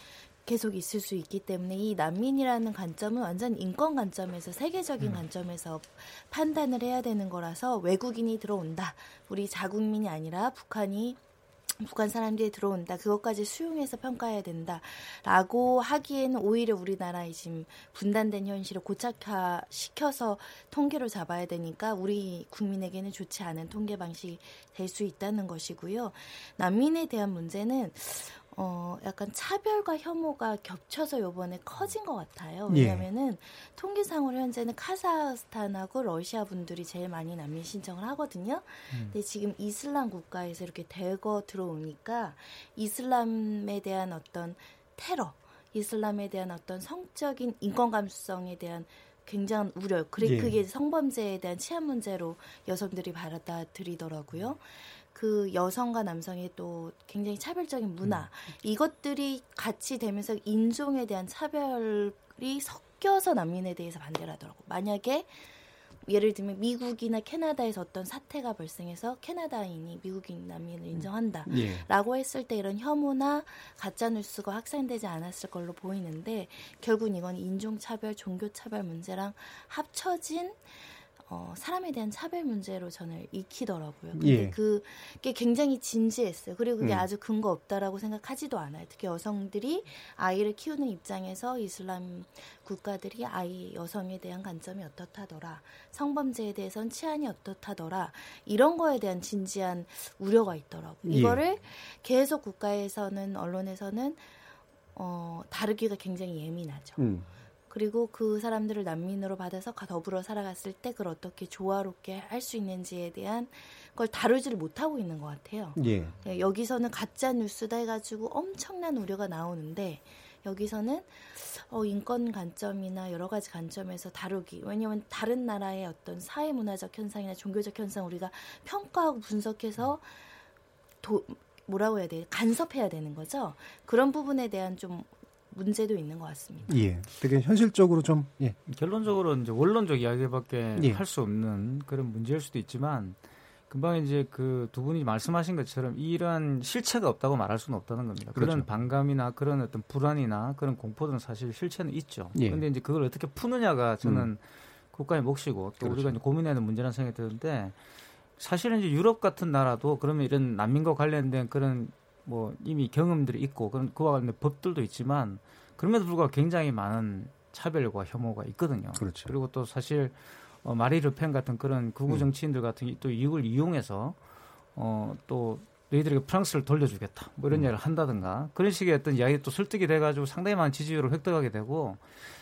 계속 있을 수 있기 때문에 이 난민이라는 관점은 완전 인권 관점에서 세계적인 음. 관점에서 판단을 해야 되는 거라서 외국인이 들어온다. 우리 자국민이 아니라 북한이 북한 사람들이 들어온다. 그것까지 수용해서 평가해야 된다 라고 하기에는 오히려 우리나라의 지금 분단된 현실을 고착화시켜서 통계로 잡아야 되니까 우리 국민에게는 좋지 않은 통계 방식이 될 수 있다는 것이고요. 난민에 대한 문제는 어, 약간 차별과 혐오가 겹쳐서 요번에 커진 것 같아요. 예. 왜냐면은 예. 통계상으로 현재는 카자흐스탄하고 러시아 분들이 제일 많이 난민 신청을 하거든요. 음. 근데 지금 이슬람 국가에서 이렇게 대거 들어오니까 이슬람에 대한 어떤 테러, 이슬람에 대한 어떤 성적인 인권 감수성에 대한 굉장한 우려, 그래 예. 그게 성범죄에 대한 치안 문제로 여성들이 받아들이더라고요. 그 여성과 남성의 또 굉장히 차별적인 문화 음. 이것들이 같이 되면서 인종에 대한 차별이 섞여서 난민에 대해서 반대를 하더라고. 만약에 예를 들면 미국이나 캐나다에서 어떤 사태가 발생해서 캐나다인이 미국인 난민을 인정한다라고 예. 했을 때 이런 혐오나 가짜 뉴스가 확산되지 않았을 걸로 보이는데 결국 이건 인종 차별, 종교 차별 문제랑 합쳐진 어, 사람에 대한 차별 문제로 저는 익히더라고요. 근데 예. 그게 굉장히 진지했어요. 그리고 그게 음. 아주 근거 없다라고 생각하지도 않아요. 특히 여성들이 아이를 키우는 입장에서 이슬람 국가들이 아이 여성에 대한 관점이 어떻다더라. 성범죄에 대해선 치안이 어떻다더라. 이런 거에 대한 진지한 우려가 있더라고요. 예. 이거를 계속 국가에서는 언론에서는 어, 다루기가 굉장히 예민하죠. 음. 그리고 그 사람들을 난민으로 받아서 더불어 살아갔을 때 그걸 어떻게 조화롭게 할 수 있는지에 대한 걸 다루지를 못하고 있는 것 같아요. 예. 네, 여기서는 가짜 뉴스다 해가지고 엄청난 우려가 나오는데 여기서는 어, 인권 관점이나 여러 가지 관점에서 다루기. 왜냐하면 다른 나라의 어떤 사회 문화적 현상이나 종교적 현상 우리가 평가하고 분석해서 도, 뭐라고 해야 돼? 간섭해야 되는 거죠. 그런 부분에 대한 좀 문제도 있는 것 같습니다. 예. 되게 현실적으로 좀 예. 결론적으로 이제 원론적 이야기밖에 예. 할수 없는 그런 문제일 수도 있지만 금방 이제 그 두 분이 말씀하신 것처럼 이런 실체가 없다고 말할 수는 없다는 겁니다. 그렇죠. 그런 반감이나 그런 어떤 불안이나 그런 공포들은 사실 실체는 있죠. 그런데 예. 이제 그걸 어떻게 푸느냐가 저는 음. 국가의 몫이고 또 그렇죠. 우리가 이제 고민해야 하는 문제라는 생각이 드는데 사실은 이제 유럽 같은 나라도 그러면 이런 난민과 관련된 그런 뭐 이미 경험들이 있고 그런 그와 관련된 법들도 있지만 그럼에도 불구하고 굉장히 많은 차별과 혐오가 있거든요. 그렇죠. 그리고 또 사실 어, 마리 르펜 같은 그런 극우 음. 정치인들 같은 또 이걸 이용해서 어, 또 너희들에게 프랑스를 돌려주겠다 뭐 이런 음. 이야기를 한다든가 그런 식의 어떤 이야기 또 설득이 돼가지고 상당히 많은 지지율을 획득하게 되고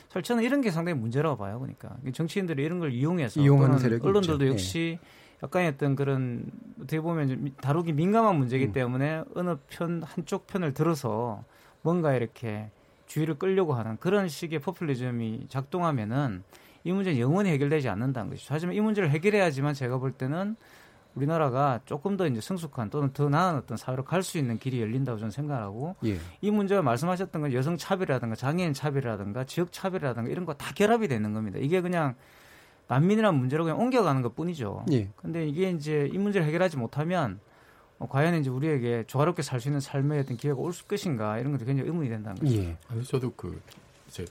사실 저는 이런 게 상당히 문제라고 봐요. 그러니까 정치인들이 이런 걸 이용해서 또는 언론들도 있죠. 역시 네. 약간의 어떤 그런 어떻게 보면 다루기 민감한 문제이기 음. 때문에 어느 편 한쪽 편을 들어서 뭔가 이렇게 주의를 끌려고 하는 그런 식의 포퓰리즘이 작동하면은 이 문제는 영원히 해결되지 않는다는 것이죠. 하지만 이 문제를 해결해야지만 제가 볼 때는 우리나라가 조금 더 이제 성숙한 또는 더 나은 어떤 사회로 갈 수 있는 길이 열린다고 저는 생각하고 예. 이 문제가 말씀하셨던 건 여성 차별이라든가 장애인 차별이라든가 지역 차별이라든가 이런 거 다 결합이 되는 겁니다. 이게 그냥 난민이라는 문제로 그냥 옮겨가는 것 뿐이죠. 예. 근데 이게 이제 이 문제를 해결하지 못하면 어, 과연 이제 우리에게 조화롭게 살 수 있는 삶의 어떤 기회가 올 것인가 이런 것도 굉장히 의문이 된다는 거죠. 예. 아니 저도 그 이제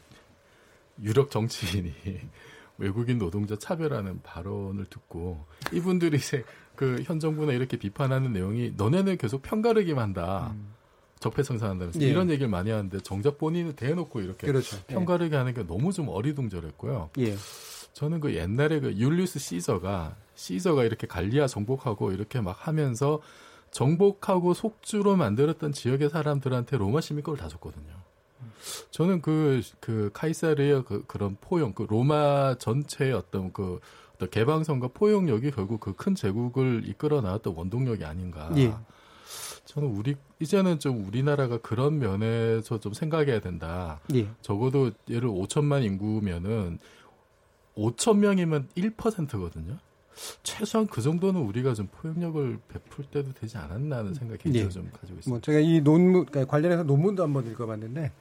유럽 정치인이 외국인 노동자 차별하는 발언을 듣고 이분들이 이제 그 현 정부나 이렇게 비판하는 내용이 너네는 계속 편가르기만 한다. 음. 적폐청산한다면서 예. 이런 얘기를 많이 하는데 정작 본인은 대놓고 이렇게 그렇죠. 편가르기 예. 하는 게 너무 좀 어리둥절했고요. 예. 저는 그 옛날에 그 율리우스 시저가 시저가 이렇게 갈리아 정복하고 이렇게 막 하면서 정복하고 속주로 만들었던 지역의 사람들한테 로마 시민권을 다 줬거든요. 저는 그, 그, 카이사르의 그, 그런 포용, 그 로마 전체의 어떤 그, 어떤 개방성과 포용력이 결국 그 큰 제국을 이끌어 나왔던 원동력이 아닌가. 예. 저는 우리, 이제는 좀 우리나라가 그런 면에서 좀 생각해야 된다. 예. 적어도 예를 5천만 인구면은 5천 명이면 1%거든요. 최소한 그 정도는 우리가 좀 포용력을 베풀 때도 되지 않았나 하는 생각이 네. 좀 가지고 있습니다. 뭐 제가 이 논문 그러니까 관련해서 논문도 한번 읽어봤는데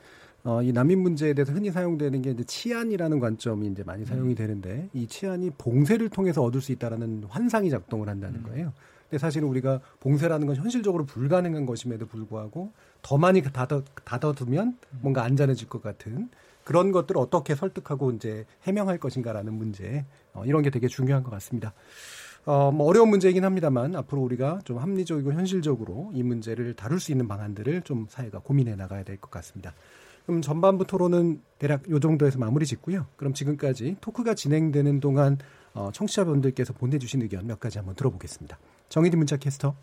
어, 이 난민 문제에 대해서 흔히 사용되는 게 이제 치안이라는 관점이 이제 많이 사용이 음. 되는데 이 치안이 봉쇄를 통해서 얻을 수 있다라는 환상이 작동을 한다는 음. 거예요. 근데 사실은 우리가 봉쇄라는 건 현실적으로 불가능한 것임에도 불구하고 더 많이 닫아, 닫아두면 음. 뭔가 안전해질 것 같은 그런 것들을 어떻게 설득하고 이제 해명할 것인가라는 문제 어, 이런 게 되게 중요한 것 같습니다. 어, 뭐 어려운 문제이긴 합니다만 앞으로 우리가 좀 합리적이고 현실적으로 이 문제를 다룰 수 있는 방안들을 좀 사회가 고민해 나가야 될 것 같습니다. 그럼 전반부 토론은 대략 요 정도에서 마무리 짓고요. 그럼 지금까지 토크가 진행되는 동안 어, 청취자분들께서 보내주신 의견 몇 가지 한번 들어보겠습니다. 정희진 문자 캐스터.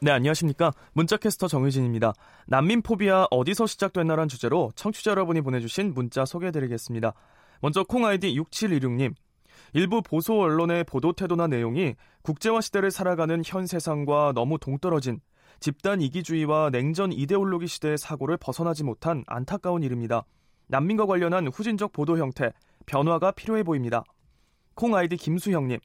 네, 안녕하십니까. 문자캐스터 정의진입니다. 난민 포비아 어디서 시작됐나란 주제로 청취자 여러분이 보내주신 문자 소개해드리겠습니다. 먼저 콩 아이디 6716님. 일부 보수 언론의 보도 태도나 내용이 국제화 시대를 살아가는 현 세상과 너무 동떨어진 집단 이기주의와 냉전 이데올로기 시대의 사고를 벗어나지 못한 안타까운 일입니다. 난민과 관련한 후진적 보도 형태, 변화가 필요해 보입니다. 콩 아이디 김수형님.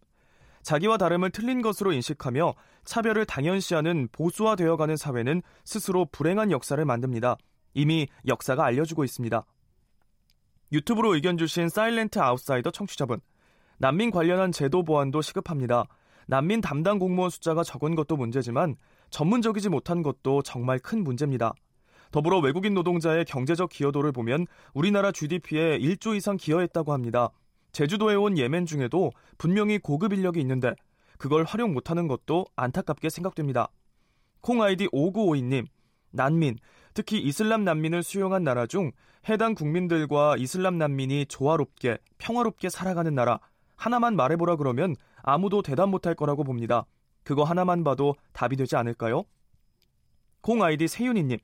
자기와 다름을 틀린 것으로 인식하며 차별을 당연시하는 보수화되어가는 사회는 스스로 불행한 역사를 만듭니다. 이미 역사가 알려주고 있습니다. 유튜브로 의견 주신 사일렌트 아웃사이더 청취자분. 난민 관련한 제도 보완도 시급합니다. 난민 담당 공무원 숫자가 적은 것도 문제지만 전문적이지 못한 것도 정말 큰 문제입니다. 더불어 외국인 노동자의 경제적 기여도를 보면 우리나라 GDP에 1조 이상 기여했다고 합니다. 제주도에 온 예멘 중에도 분명히 고급 인력이 있는데 그걸 활용 못하는 것도 안타깝게 생각됩니다. 콩 아이디 5952님, 난민, 특히 이슬람 난민을 수용한 나라 중 해당 국민들과 이슬람 난민이 조화롭게, 평화롭게 살아가는 나라, 하나만 말해보라 그러면 아무도 대답 못할 거라고 봅니다. 그거 하나만 봐도 답이 되지 않을까요? 콩 아이디 세윤이님,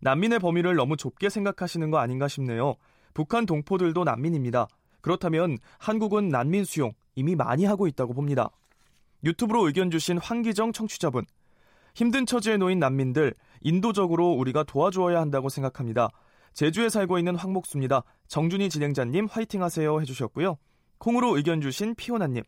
난민의 범위를 너무 좁게 생각하시는 거 아닌가 싶네요. 북한 동포들도 난민입니다. 그렇다면 한국은 난민 수용 이미 많이 하고 있다고 봅니다. 유튜브로 의견 주신 황기정 청취자분. 힘든 처지에 놓인 난민들 인도적으로 우리가 도와주어야 한다고 생각합니다. 제주에 살고 있는 황목수입니다. 정준희 진행자님 화이팅 하세요 해주셨고요. 콩으로 의견 주신 피오나님.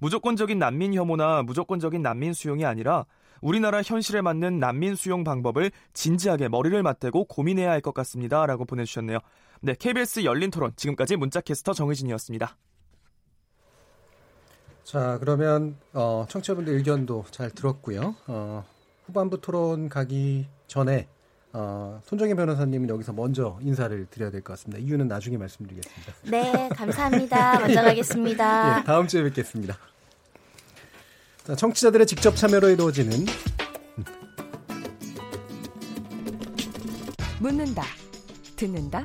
무조건적인 난민 혐오나 무조건적인 난민 수용이 아니라 우리나라 현실에 맞는 난민 수용 방법을 진지하게 머리를 맞대고 고민해야 할 것 같습니다. 라고 보내주셨네요. 네, KBS 열린 토론. 지금까지 문자캐스터 정의진이었습니다. 자, 그러면, 어, 청취자분들 의견도 잘 들었고요. 어, 후반부 토론 가기 전에, 어, 손정혜 변호사님은 여기서 먼저 인사를 드려야 될 것 같습니다. 이유는 나중에 말씀드리겠습니다. 네, 감사합니다. 먼저 가겠습니다. 예, 다음 주에 뵙겠습니다. 자, 청취자들의 직접 참여로 이루어지는 묻는다, 듣는다,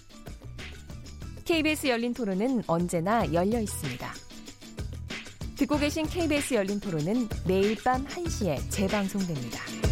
KBS 열린 토론은 언제나 열려 있습니다. 듣고 계신 KBS 열린 토론은 매일 밤 1시에 재방송됩니다.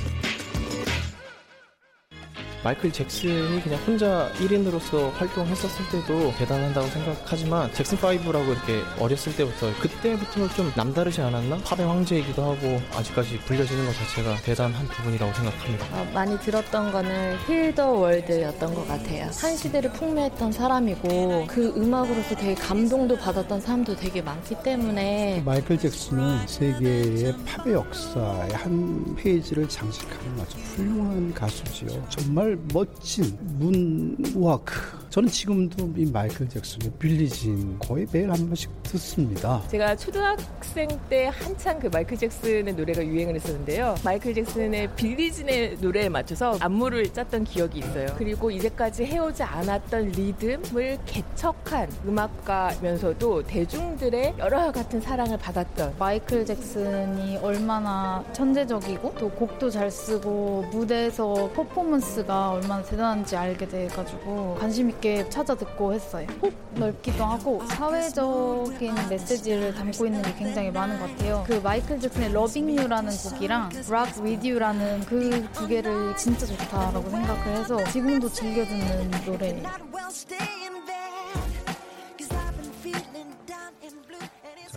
마이클 잭슨이 그냥 혼자 1인으로서 활동했었을 때도 대단한다고 생각하지만 잭슨5라고 이렇게 어렸을 때부터 그때부터는 좀 남다르지 않았나? 팝의 황제이기도 하고 아직까지 불려지는 것 자체가 대단한 부분이라고 생각합니다. 어, 많이 들었던 거는 힐더 월드였던 것 같아요. 한 시대를 풍미했던 사람이고 그 음악으로서 되게 감동도 받았던 사람도 되게 많기 때문에 마이클 잭슨은 세계의 팝의 역사의 한 페이지를 장식하는 아주 훌륭한 가수지요. 정말 정말 멋진 문워크. 저는 지금도 이 마이클 잭슨의 Billie Jean 거의 매일 한 번씩 듣습니다. 제가 초등학생 때 한창 그 마이클 잭슨의 노래가 유행을 했었는데요. 마이클 잭슨의 Billie Jean의 노래에 맞춰서 안무를 짰던 기억이 있어요. 그리고 이제까지 해오지 않았던 리듬을 개척한 음악가면서도 대중들의 열화 같은 사랑을 받았던 마이클 잭슨이 얼마나 천재적이고 또 곡도 잘 쓰고 무대에서 퍼포먼스가 얼마나 대단한지 알게 돼가지고 관심 있게 찾아 듣고 했어요. 폭 넓기도 하고 사회적인 메시지를 담고 있는 게 굉장히 많은 것 같아요. 그 마이클 잭슨의 Loving You라는 곡이랑 Rock with You라는 그 두 개를 진짜 좋다라고 생각을 해서 지금도 즐겨 듣는 노래예요.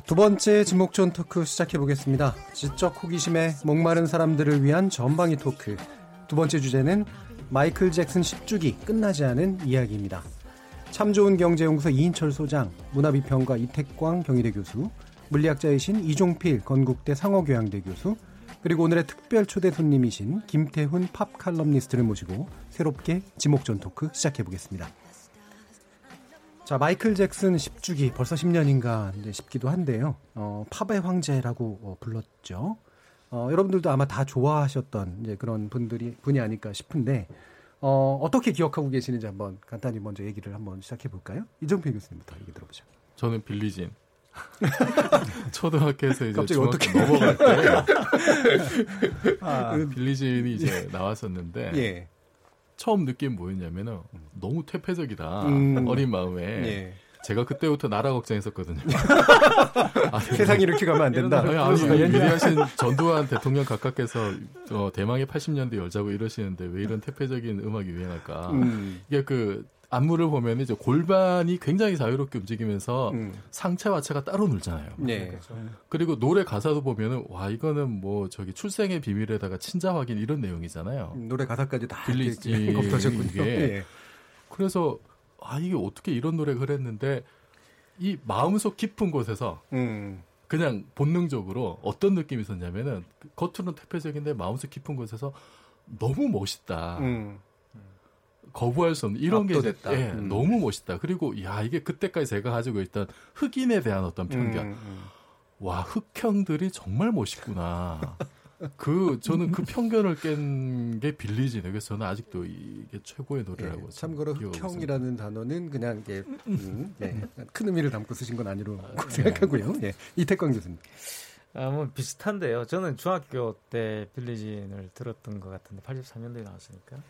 두 번째 지목전 토크 시작해 보겠습니다. 지적 호기심에 목마른 사람들을 위한 전방위 토크. 두 번째 주제는 마이클 잭슨 10주기 끝나지 않은 이야기입니다. 참 좋은 경제연구소 이인철 소장, 문화비평가 이택광 경희대 교수, 물리학자이신 이종필 건국대 상어교양대 교수, 그리고 오늘의 특별 초대 손님이신 김태훈 팝 칼럼니스트를 모시고 새롭게 지목전 토크 시작해 보겠습니다. 자, 마이클 잭슨 10주기 벌써 10년인가 이제 싶기도 한데요. 어, 팝의 황제라고 어, 불렀죠. 어, 여러분들도 아마 다 좋아하셨던 이제 그런 분들이 분이 아닐까 싶은데 어, 어떻게 기억하고 계시는지 한번 간단히 먼저 얘기를 한번 시작해 볼까요? 이정필 교수님부터 얘기 들어보죠. 저는 빌리진. 초등학교에서 이제 중학교 어떻게 넘어갈 때 아, 그 빌리진이 이제 예. 나왔었는데 예. 처음 느낀 뭐였냐면은 너무 퇴폐적이다 음. 어린 마음에 예. 제가 그때부터 나라 걱정했었거든요. 아, 세상 이렇게 가면 안 된다. 아니, 아니 위대하신 전두환 대통령 각각께서 어, 대망의 80년대 열자고 이러시는데 왜 이런 태폐적인 음악이 유행할까? 음. 이게 그 안무를 보면 이제 골반이 굉장히 자유롭게 움직이면서 음. 상체와 하체가 따로 놀잖아요. 네. 그렇죠. 그리고 노래 가사도 보면은 와 이거는 뭐 저기 출생의 비밀에다가 친자 확인 이런 내용이잖아요. 음, 노래 가사까지 다 빌리지 검토하셨군요. 예. 그래서 아 이게 어떻게 이런 노래가 그랬는데 이 마음속 깊은 곳에서 음. 그냥 본능적으로 어떤 느낌이 있었냐면은 겉으로는 태폐적인데 마음속 깊은 곳에서 너무 멋있다. 음. 거부할 수 없는 이런 게 이제, 예, 음. 너무 멋있다. 그리고 야 이게 그때까지 제가 가지고 있던 흑인에 대한 어떤 편견. 음, 음. 와 흑형들이 정말 멋있구나. 그 저는 그 편견을 깬 게 빌리지네. 그래서 저는 아직도 이게 최고의 노래라고. 네, 참고로 흑형이라는 단어는 그냥 이게 음, 네, 큰 의미를 담고 쓰신 건 아니라고 네. 생각하고요. 네, 이태광 교수님. 아, 뭐 비슷한데요. 저는 중학교 때 빌리진을 들었던 것 같은데 83년도에 나왔으니까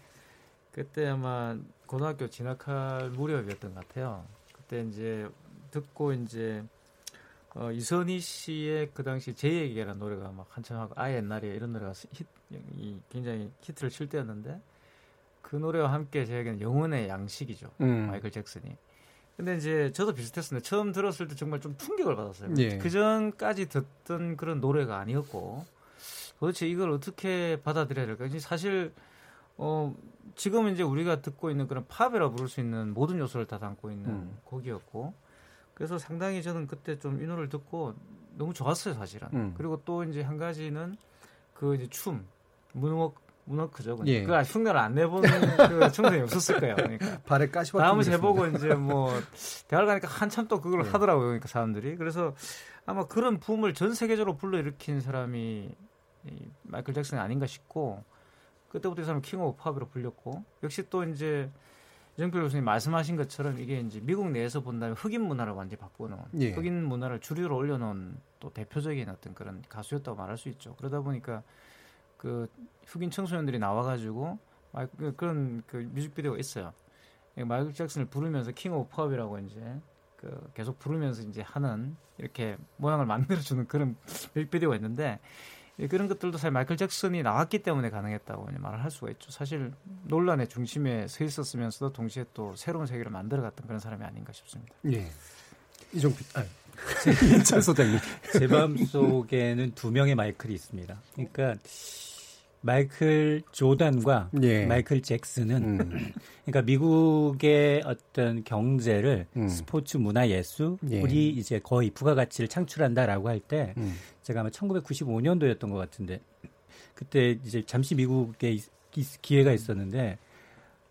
그때 아마 고등학교 진학할 무렵이었던 것 같아요. 그때 이제 듣고 이제 어, 이선희 씨의 그 당시 제 얘기라는 노래가 막 한참 하고 아 옛날에 이런 노래가 히, 이, 굉장히 히트를 칠 때였는데 그 노래와 함께 제에게는 영혼의 양식이죠. 음. 마이클 잭슨이. 근데 이제 저도 비슷했습니다. 처음 들었을 때 정말 좀 충격을 받았어요. 예. 그 전까지 듣던 그런 노래가 아니었고 도대체 이걸 어떻게 받아들여야 될까? 사실 어 지금 이제 우리가 듣고 있는 그런 팝이라 부를 수 있는 모든 요소를 다 담고 있는 음. 곡이었고 그래서 상당히 저는 그때 좀 이 노래를 듣고 너무 좋았어요 사실은. 음. 그리고 또 이제 한 가지는 그 이제 춤 moonwalk moonwalk죠. 예. 그 흉내를 안 내본 그 청소년이 없었을 거예요. 그러니까 발에 까시 다음을 해보고 이제 뭐 대학을 가니까 한참 또 그걸 네. 하더라고요. 그러니까 사람들이 그래서 아마 그런 붐을 전 세계적으로 불러일으킨 사람이 이 마이클 잭슨이 아닌가 싶고 그때부터 이 사람 King of Pop으로 불렸고 역시 또 이제 이정필 교수님 말씀하신 것처럼 이게 이제 미국 내에서 본다면 흑인 문화를 완전히 바꾸는 예. 흑인 문화를 주류로 올려놓은 또 대표적인 어떤 그런 가수였다고 말할 수 있죠. 그러다 보니까 그 흑인 청소년들이 나와가지고 그, 그런 그 뮤직비디오가 있어요. 마이클 잭슨을 부르면서 King of Pop이라고 이제 그 계속 부르면서 이제 하는 이렇게 모양을 만들어주는 그런 뮤직비디오가 있는데 그런 것들도 사실 마이클 잭슨이 나왔기 때문에 가능했다고 말을 할 수가 있죠. 사실 논란의 중심에 서 있었으면서도 동시에 또 새로운 세계를 만들어갔던 그런 사람이 아닌가 싶습니다. 예. 이종필, 아, 제, 소장님. 제 마음 속에는 두 명의 마이클이 있습니다. 그러니까 마이클 조단과 예. 마이클 잭슨은 음. 그러니까 미국의 어떤 경제를 음. 스포츠 문화 예술 예. 우리 이제 거의 부가가치를 창출한다라고 할때 음. 제가 아마 1995년도였던 것 같은데 그때 이제 잠시 미국에 기회가 있었는데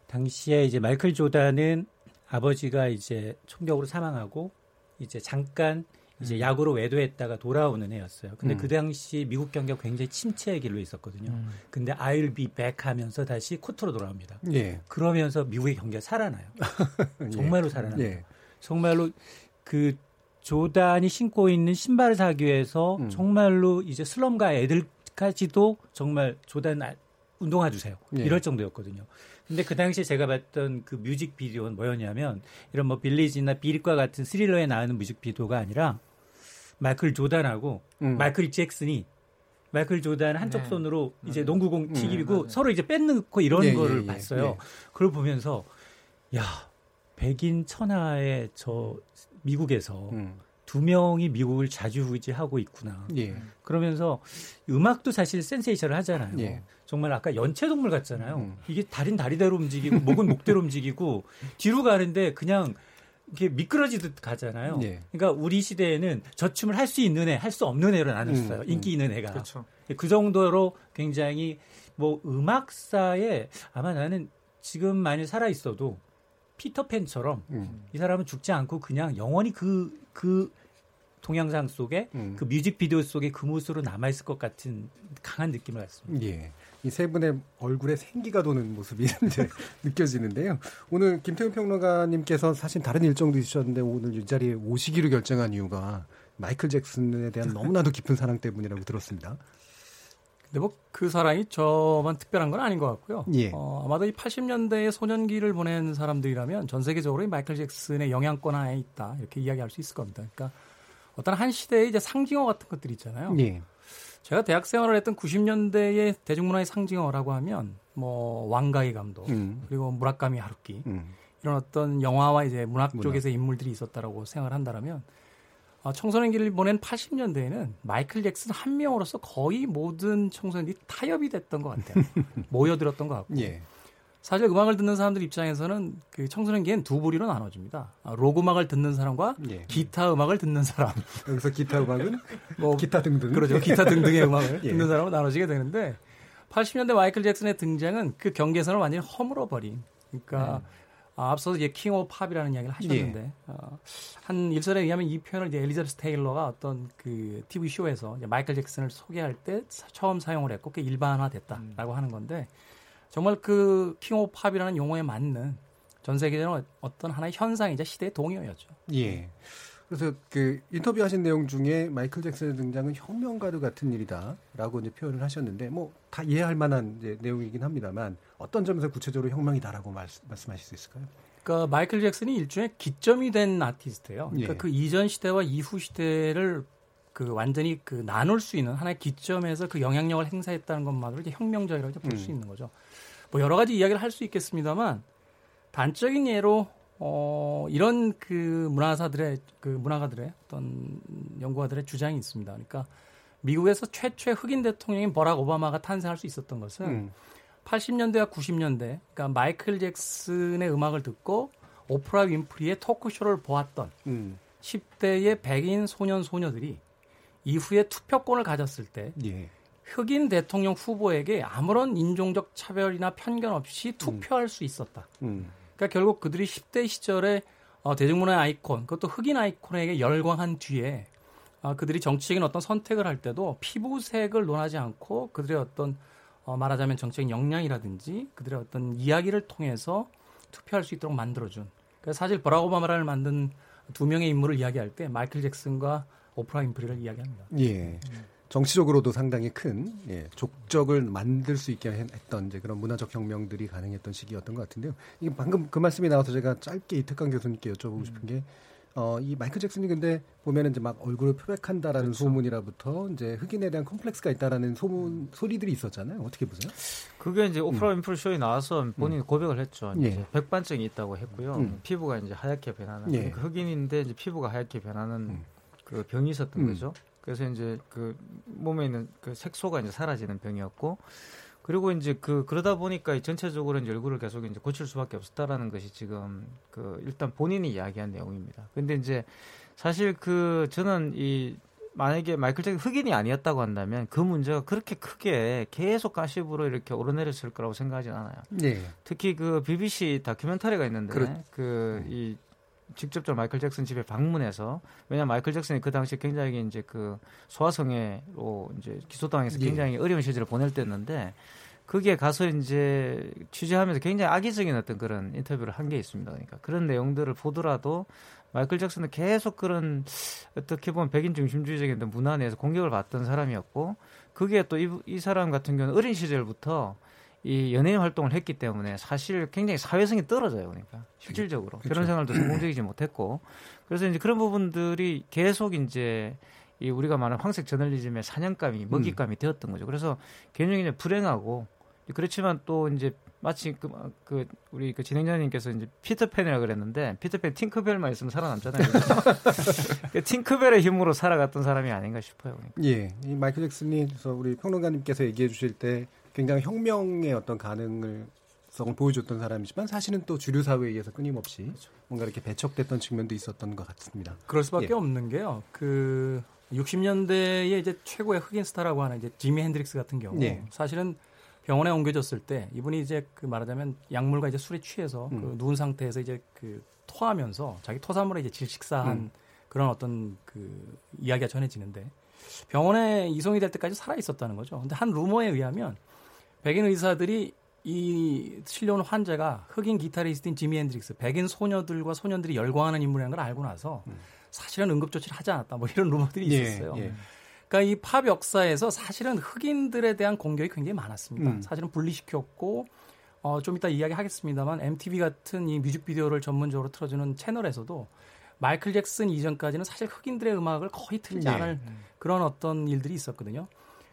당시에 이제 마이클 조단은 아버지가 이제 총격으로 사망하고 이제 잠깐 이제 음. 야구로 외도했다가 돌아오는 애였어요. 근데 음. 그 당시 미국 경기가 굉장히 침체의 길로 있었거든요. 음. 근데 I'll be back 하면서 다시 코트로 돌아옵니다. 예. 그러면서 미국의 경기가 살아나요. 정말로 예. 살아나요. 예. 정말로 그 조단이 신고 있는 신발을 사기 위해서 음. 정말로 이제 슬럼가 애들까지도 정말 조단 운동화 주세요. 예. 이럴 정도였거든요. 근데 그 당시에 제가 봤던 그 뮤직비디오는 뭐였냐면 이런 뭐 빌리지나 비릿과 같은 스릴러에 나오는 뮤직비디오가 아니라 마이클 조단하고 음. 마이클 잭슨이 마이클 조단 한쪽 네. 손으로 이제 농구공 음, 튀기고 음, 서로 이제 뺏는고 이런 예, 거를 예, 예, 봤어요. 예. 그걸 보면서 야 백인 천하의 저 미국에서 음. 두 명이 미국을 자주후지하고 있구나. 예. 그러면서 음악도 사실 센세이션을 하잖아요. 예. 정말 아까 연체동물 같잖아요. 음. 이게 다리는 다리대로 움직이고 목은 목대로 움직이고 뒤로 가는데 그냥 이게 미끄러지듯 가잖아요. 예. 그러니까 우리 시대에는 저 춤을 할 수 있는 애, 할 수 없는 애로 나눴어요. 음, 인기 있는 애가. 그렇죠. 그 정도로 굉장히 뭐 음악사에 아마 나는 지금 만약 살아 있어도 피터팬처럼 음. 이 사람은 죽지 않고 그냥 영원히 그, 그 동영상 속에 음. 그 뮤직비디오 속에 그 모습으로 남아 있을 것 같은 강한 느낌을 갖습니다. 예. 이 세 분의 얼굴에 생기가 도는 모습이 이제 느껴지는데요. 오늘 김태훈 평론가님께서 사실 다른 일정도 있으셨는데 오늘 이 자리에 오시기로 결정한 이유가 마이클 잭슨에 대한 너무나도 깊은 사랑 때문이라고 들었습니다. 근데 뭐 그 사랑이 저만 특별한 건 아닌 것 같고요. 예. 어, 아마도 이 80년대의 소년기를 보낸 사람들이라면 전 세계적으로 이 마이클 잭슨의 영향권 하에 있다 이렇게 이야기할 수 있을 겁니다. 그러니까 어떤 한 시대의 이제 상징어 같은 것들 있잖아요. 예. 제가 대학 생활을 했던 90년대의 대중문화의 상징어라고 하면 뭐 왕가희 감독 음. 그리고 무라카미 하루키 음. 이런 어떤 영화와 이제 문학 문화. 쪽에서 인물들이 있었다라고 생각을 한다면 어, 청소년기를 보낸 80년대에는 마이클 잭슨 한 명으로서 거의 모든 청소년들이 타협이 됐던 것 같아요. 모여들었던 것 같고. 예. 사실 음악을 듣는 사람들 입장에서는 그 청소년기엔 두 부류로 나눠집니다. 아, 록 음악을 듣는 사람과 예. 기타 음악을 듣는 사람. 여기서 기타 음악은 뭐 기타 등등. 그렇죠. 기타 등등의 음악을 예. 듣는 사람으로 나눠지게 되는데 80년대 마이클 잭슨의 등장은 그 경계선을 완전히 허물어 버린. 그러니까 음. 아, 앞서서 이제 King of Pop이라는 이야기를 하셨는데 예. 어, 한 일설에 의하면 이 표현을 이제 엘리자베스 테일러가 어떤 그 TV 쇼에서 마이클 잭슨을 소개할 때 처음 사용을 했고 꽤 일반화됐다라고 음. 하는 건데 정말 그 King of Pop이라는 용어에 맞는 전 세계적으로 어떤 하나의 현상이자 시대의 동의어였죠. 예. 그래서 그 인터뷰하신 내용 중에 마이클 잭슨의 등장은 혁명과도 같은 일이다라고 이제 표현을 하셨는데 뭐 다 이해할 만한 이제 내용이긴 합니다만 어떤 점에서 구체적으로 혁명이다라고 말씀, 말씀하실 수 있을까요? 그러니까 마이클 잭슨이 일종의 기점이 된 아티스트예요. 그러니까 예. 그 이전 시대와 이후 시대를 그 완전히 그 나눌 수 있는 하나의 기점에서 그 영향력을 행사했다는 것만으로 이제 혁명적이라고 볼수 음. 있는 거죠. 뭐 여러 가지 이야기를 할 수 있겠습니다만 단적인 예로 어, 이런 그 문화사들의 그 문화가들의 어떤 연구가들의 주장이 있습니다. 그러니까 미국에서 최초의 흑인 대통령인 버락 오바마가 탄생할 수 있었던 것은 음. 80년대와 90년대, 그러니까 마이클 잭슨의 음악을 듣고 오프라 윈프리의 토크쇼를 보았던 음. 10대의 백인 소년 소녀들이 이후에 투표권을 가졌을 때 예. 흑인 대통령 후보에게 아무런 인종적 차별이나 편견 없이 투표할 음. 수 있었다. 음. 그러니까 결국 그들이 10대 시절에 어, 대중문화의 아이콘, 그것도 흑인 아이콘에게 열광한 뒤에 어, 그들이 정치적인 어떤 선택을 할 때도 피부색을 논하지 않고 그들의 어떤 어, 말하자면 정치적인 역량이라든지 그들의 어떤 이야기를 통해서 투표할 수 있도록 만들어준. 그래서 사실 버락 오바마를 만든 두 명의 인물을 이야기할 때 마이클 잭슨과 오프라 인프리를 이야기합니다. 예. 음. 정치적으로도 상당히 큰 예, 족적을 만들 수 있게 했던 이제 그런 문화적 혁명들이 가능했던 시기였던 것 같은데요. 이게 방금 그 말씀이 나와서 제가 짧게 이태강 교수님께 여쭤보고 싶은 게 어, 이 마이클 잭슨이 근데 보면은 이제 막 얼굴을 표백한다라는 그렇죠. 소문이라부터 이제 흑인에 대한 컴플렉스가 있다라는 소문 음. 소리들이 있었잖아요. 어떻게 보세요? 그게 이제 오프라 음. 윈프리 쇼에 나와서 본인 이 음. 고백을 했죠. 예. 백반증이 있다고 했고요. 음. 피부가 이제 하얗게 변하는 예. 그러니까 흑인인데 이제 피부가 하얗게 변하는 음. 그 병이 있었던 음. 거죠. 그래서 이제 그 몸에 있는 그 색소가 이제 사라지는 병이었고 그리고 이제 그 그러다 보니까 전체적으로 이제 얼굴을 계속 이제 고칠 수밖에 없었다라는 것이 지금 그 일단 본인이 이야기한 내용입니다. 근데 이제 사실 그 저는 이 만약에 마이클 잭슨 흑인이 아니었다고 한다면 그 문제가 그렇게 크게 계속 가십으로 이렇게 오르내렸을 거라고 생각하지는 않아요. 네. 특히 그 BBC 다큐멘터리가 있는데 그이그 그 직접적으로 마이클 잭슨 집에 방문해서 왜냐 마이클 잭슨이 그 당시 굉장히 이제 그 소아성애로 이제 기소당해서 예. 굉장히 예. 어려운 시절을 보낼 때였는데 거기에 가서 이제 취재하면서 굉장히 악의적인 어떤 그런 인터뷰를 한 게 있습니다. 그러니까 그런 내용들을 보더라도 마이클 잭슨은 계속 그런 어떻게 보면 백인 중심주의적인 문화 내에서 공격을 받던 사람이었고 그게 또 이 사람 같은 경우는 어린 시절부터 이 연예인 활동을 했기 때문에 사실 굉장히 사회성이 떨어져요. 그러니까 실질적으로 그렇죠. 결혼 생활도 성공적이지 못했고 그래서 이제 그런 부분들이 계속 이제 이 우리가 말하는 황색 저널리즘의 사냥감이 음. 먹잇감이 음. 되었던 거죠. 그래서 굉장히 이제 불행하고 그렇지만 또 이제 마치 그, 그 우리 그 진행자님께서 이제 피터팬이라 그랬는데 피터팬 팅크벨만 있으면 살아남잖아요. 그 팅크벨의 힘으로 살아갔던 사람이 아닌가 싶어요. 그러니까. 예, 이 마이클 잭슨이 그래서 우리 평론가님께서 얘기해 주실 때 굉장히 혁명의 어떤 가능을 성을 보여줬던 사람이지만 사실은 또 주류 사회에 의해서 끊임없이 그렇죠. 뭔가 이렇게 배척됐던 측면도 있었던 것 같습니다. 그럴 수밖에 예. 없는 게요. 그 60년대에 이제 최고의 흑인 스타라고 하는 이제 지미 핸드릭스 같은 경우 예. 사실은 병원에 옮겨졌을 때 이분이 이제 그 말하자면 약물과 이제 술에 취해서 음. 그 누운 상태에서 이제 그 토하면서 자기 토사물에 이제 질식사한 음. 그런 어떤 그 이야기가 전해지는데 병원에 이송이 될 때까지 살아 있었다는 거죠. 근데 한 루머에 의하면 백인 의사들이 이 실려온 환자가 흑인 기타리스트인 지미 핸드릭스, 백인 소녀들과 소년들이 열광하는 인물이라는 걸 알고 나서 음. 사실은 응급조치를 하지 않았다. 뭐 이런 루머들이 예, 있었어요. 예, 예. 그러니까 이 팝 역사에서 사실은 흑인들에 대한 공격이 굉장히 많았습니다. 음. 사실은 분리시켰고 어, 좀 이따 이야기하겠습니다만 MTV 같은 이 뮤직비디오를 전문적으로 틀어주는 채널에서도 마이클 잭슨 이전까지는 사실 흑인들의 음악을 거의 틀지 네. 않을 그런 어떤 일들이 있었거든요.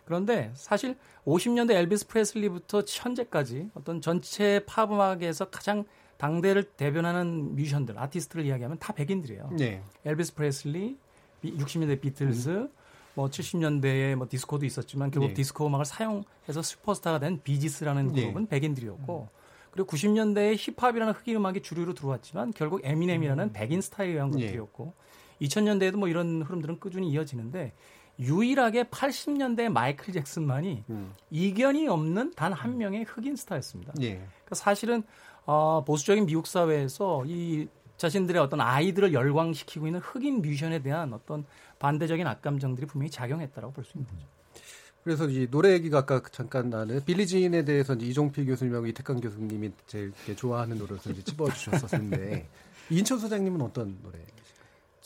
그런데 사실 50년대 엘비스 프레슬리부터 현재까지 어떤 전체 팝 음악에서 가장 당대를 대변하는 뮤지션들, 아티스트를 이야기하면 다 백인들이에요. 네. 엘비스 프레슬리, 60년대 비틀즈, 음. 뭐 70년대에 뭐 디스코도 있었지만 결국 네. 디스코 음악을 사용해서 슈퍼스타가 된 비지스라는 네. 그룹은 백인들이었고 음. 그리고 90년대에 힙합이라는 흑인 음악이 주류로 들어왔지만 결국 에미넴이라는 음. 백인 스타에 의한 네. 것들이었고 2000년대에도 뭐 이런 흐름들은 꾸준히 이어지는데 유일하게 80년대 마이클 잭슨만이 음. 이견이 없는 단 한 명의 흑인 스타였습니다. 예. 그러니까 사실은 어, 보수적인 미국 사회에서 이 자신들의 어떤 아이들을 열광시키고 있는 흑인 뮤지션에 대한 어떤 반대적인 악감정들이 분명히 작용했다라고 볼 수 있는 거죠. 그래서 이 노래 얘기가 아까 잠깐 나는 빌리진에 대해서 이제 이종필 교수님하고 이태강 교수님이 제일 좋아하는 노래를 이제 찝어주셨었는데 이인철 소장님은 어떤 노래?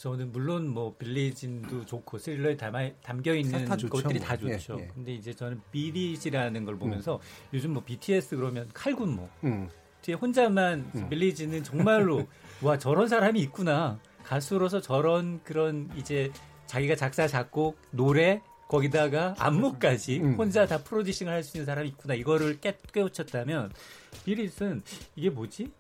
저는 물론 뭐 빌리진도 좋고 스릴러에 담아, 담겨 있는 다 것들이 다 뭐. 좋죠. 예, 예. 근데 이제 저는 비리지라는 걸 보면서 음. 요즘 뭐 BTS 그러면 칼군무. 음. 뒤에 혼자만 음. 빌리지는 정말로 와 저런 사람이 있구나. 가수로서 저런 그런 이제 자기가 작사 작곡 노래 거기다가 안무까지 음. 혼자 다 프로듀싱을 할 수 있는 사람이 있구나 이거를 깨, 깨우쳤다면 비릿은 이게 뭐지?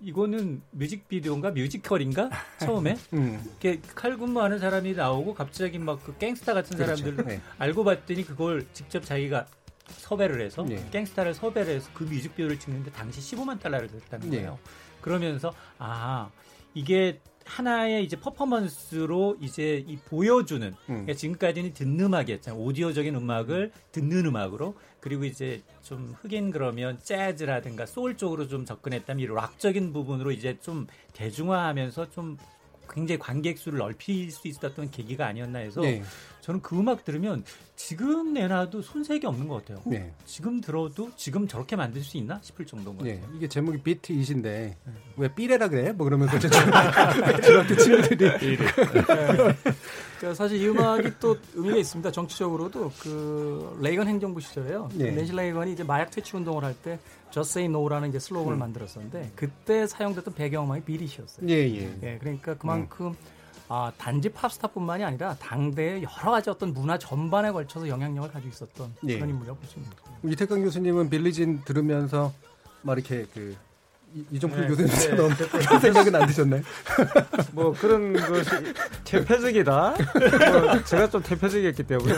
이거는 뮤직비디오인가 뮤지컬인가 처음에 음. 이렇게 칼 군무하는 사람이 나오고 갑자기 막 그 갱스타 같은 그렇죠. 사람들 네. 알고 봤더니 그걸 직접 자기가 섭외를 해서 네. 갱스타를 섭외를 해서 그 뮤직비디오를 찍는데 당시 15만 달러를 냈다는 네. 거예요. 네. 그러면서 아 이게 하나의 이제 퍼포먼스로 이제 이 보여주는 음. 그러니까 지금까지는 듣는 음악이 었잖아요. 오디오적인 음악을 듣는 음악으로 그리고 이제 좀 흑인 그러면 재즈라든가 소울 쪽으로 좀 접근했다면 이 락적인 부분으로 이제 좀 대중화하면서 좀 굉장히 관객 수를 넓힐 수 있었던 계기가 아니었나 해서 네. 저는 그 음악 들으면 지금 내놔도 손색이 없는 것 같아요. 네. 지금 들어도 지금 저렇게 만들 수 있나 싶을 정도인 것 네. 같아요. 이게 제목이 비트 이신데 왜 삐레라 그래? 뭐 그러면서 중학교 친구들이 그러니까 사실 이 음악이 또 의미가 있습니다. 정치적으로도 그 레이건 행정부 시절에요. 네. 낸시 레이건이 이제 마약 퇴치 운동을 할 때 Just Say No라는 이제 슬로건을 음. 만들었었는데 그때 사용됐던 배경음악이 비릿이었어요. 예, 예. 예 그러니까 그만큼 음. 아, 단지 팝스타뿐만이 아니라 당대의 여러 가지 어떤 문화 전반에 걸쳐서 영향력을 가지고 있었던 예. 그런 인물이라고 볼 수 있습니다. 이태강 교수님은 빌리진 들으면서 막 이렇게 그 이종필 네, 교수님처럼 네, 그런 생각은 안 드셨나요? 뭐 그런 것이 대표적이다. 뭐 제가 좀 대표적이었기 때문에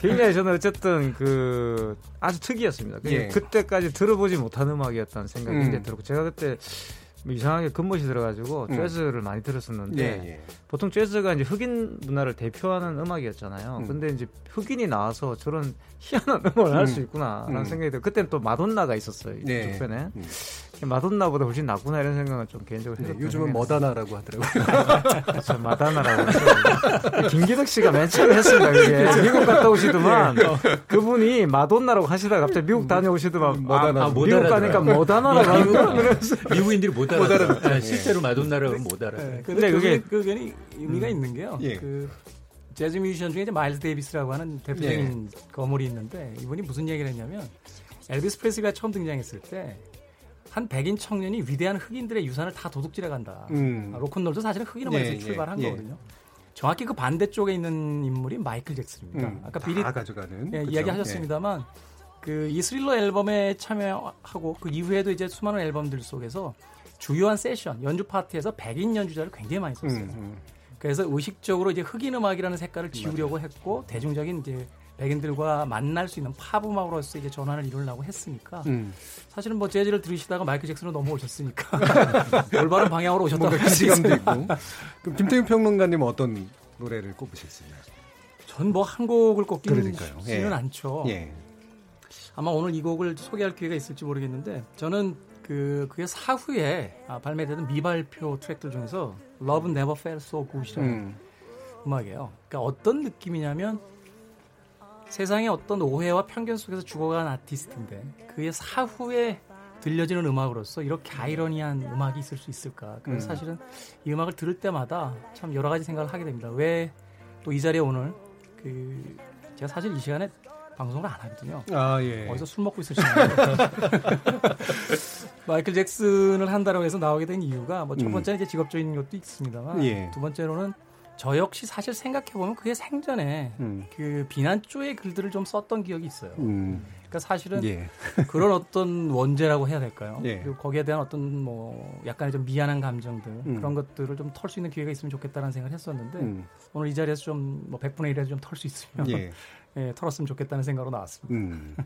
굉장히 저는 어쨌든 그 아주 특이했습니다. 예. 그때까지 들어보지 못한 음악이었다는 생각이 음. 들었고 제가 그때 뭐 이상하게 근무시 들어가지고 음. 재즈를 많이 들었었는데 예, 예. 보통 재즈가 이제 흑인 문화를 대표하는 음악이었잖아요. 음. 근데 이제 흑인이 나와서 저런 희한한 음악을 음. 할수 있구나라는 음. 생각이 들어요. 그때는 또 마돈나가 있었어요. 네. 주편에. 음. 마돈나보다 훨씬 낫구나 이런 생각은 좀 개인적으로 네, 요즘은 머다나라고 하더라고요. 그렇죠, 마다나라고. 김기덕 씨가 맨 처음에 했습니다. 그게 그렇죠. 미국 갔다 오시더만 네. 그분이 마돈나라고 하시다가 갑자기 미국 다녀오시더만 머다나. 아, 아, 미국 가니까 머다나라고 하는 미국인들이 못 알아. 네, 실제로 마돈나라고 못 알아. 네, 근데 그게 그게 의미가 음. 있는 게요. 예. 그 재즈 뮤지션 중에 이제 마일스 데이비스라고 하는 대표적인 예. 거물이 있는데 이분이 무슨 얘기를 했냐면 엘비스 프레슬리가 처음 등장했을 때 한 백인 청년이 위대한 흑인들의 유산을 다 도둑질해 간다. 음. 아, 로큰롤도 사실은 흑인 음악에서 예, 출발한 예, 거거든요. 정확히 그 반대쪽에 있는 인물이 마이클 잭슨입니다. 음, 아까 비리 가져가는 예, 이야기하셨습니다만 그 이 스릴러 앨범에 참여하고 그 이후에도 이제 수많은 앨범들 속에서 주요한 세션 연주 파티에서 백인 연주자를 굉장히 많이 썼어요. 음, 음. 그래서 의식적으로 이제 흑인 음악이라는 색깔을 지우려고 했고 대중적인 이제 백인들과 만날 수 있는 팝 음악으로서 이제 전환을 이루려고 했으니까 음. 사실은 뭐 재즈를 들으시다가 마이클 잭슨으로 넘어오셨으니까 올바른 방향으로 오셨다고 할수 있고. 그럼 김태균 평론가님은 어떤 노래를 꼽으셨어요? 전뭐 한 곡을 꼽기는 쉽지는 예. 않죠. 예. 아마 오늘 이 곡을 소개할 기회가 있을지 모르겠는데 저는 그 그게 사후에 아, 발매되는 미발표 트랙들 중에서 Love Never Felt So Good이라는 음. 음악이에요. 그러니까 어떤 느낌이냐면 세상의 어떤 오해와 편견 속에서 죽어간 아티스트인데 그의 사후에 들려지는 음악으로서 이렇게 아이러니한 음악이 있을 수 있을까? 그래서 음. 사실은 이 음악을 들을 때마다 참 여러 가지 생각을 하게 됩니다. 왜 또 이 자리에 오늘 그 제가 사실 이 시간에 방송을 안 하거든요. 아, 예. 어디서 술 먹고 있을 시간에 마이클 잭슨을 한다고 해서 나오게 된 이유가 뭐 첫 번째는 이제 직업적인 것도 있습니다만 예. 두 번째로는 저 역시 사실 생각해 보면 그게 생전에 음. 그 비난조의 글들을 좀 썼던 기억이 있어요. 음. 그러니까 사실은 예. 그런 어떤 원죄라고 해야 될까요? 예. 그리고 거기에 대한 어떤 뭐 약간의 좀 미안한 감정들 음. 그런 것들을 좀 털 수 있는 기회가 있으면 좋겠다는 생각을 했었는데 음. 오늘 이 자리에서 좀 뭐 100분의 1에서 좀 털 수 있으면 예. 예, 털었으면 좋겠다는 생각으로 나왔습니다. 음.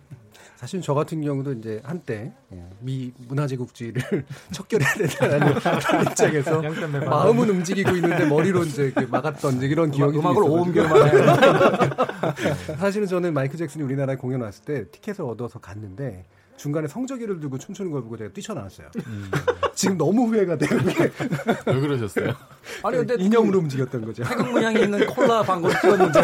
사실 저 같은 경우도 이제 한때 예, 미 문화제국주의를 척결해야 된다는 입장에서 마음은 움직이고 있는데 머리로 이제 막았던 이런 기억이 음악을 오음교만 해. 사실은 저는 마이클 잭슨이 우리나라에 공연 왔을 때 티켓을 얻어서 갔는데 중간에 성적기를 들고 춤추는 걸 보고 제가 뛰쳐나왔어요. 음. 지금 너무 후회가 돼요. 왜 그러셨어요? 아니 근데 인형으로 움직였던 거죠. 태극 문양이 있는 콜라 광고를 찍었는데.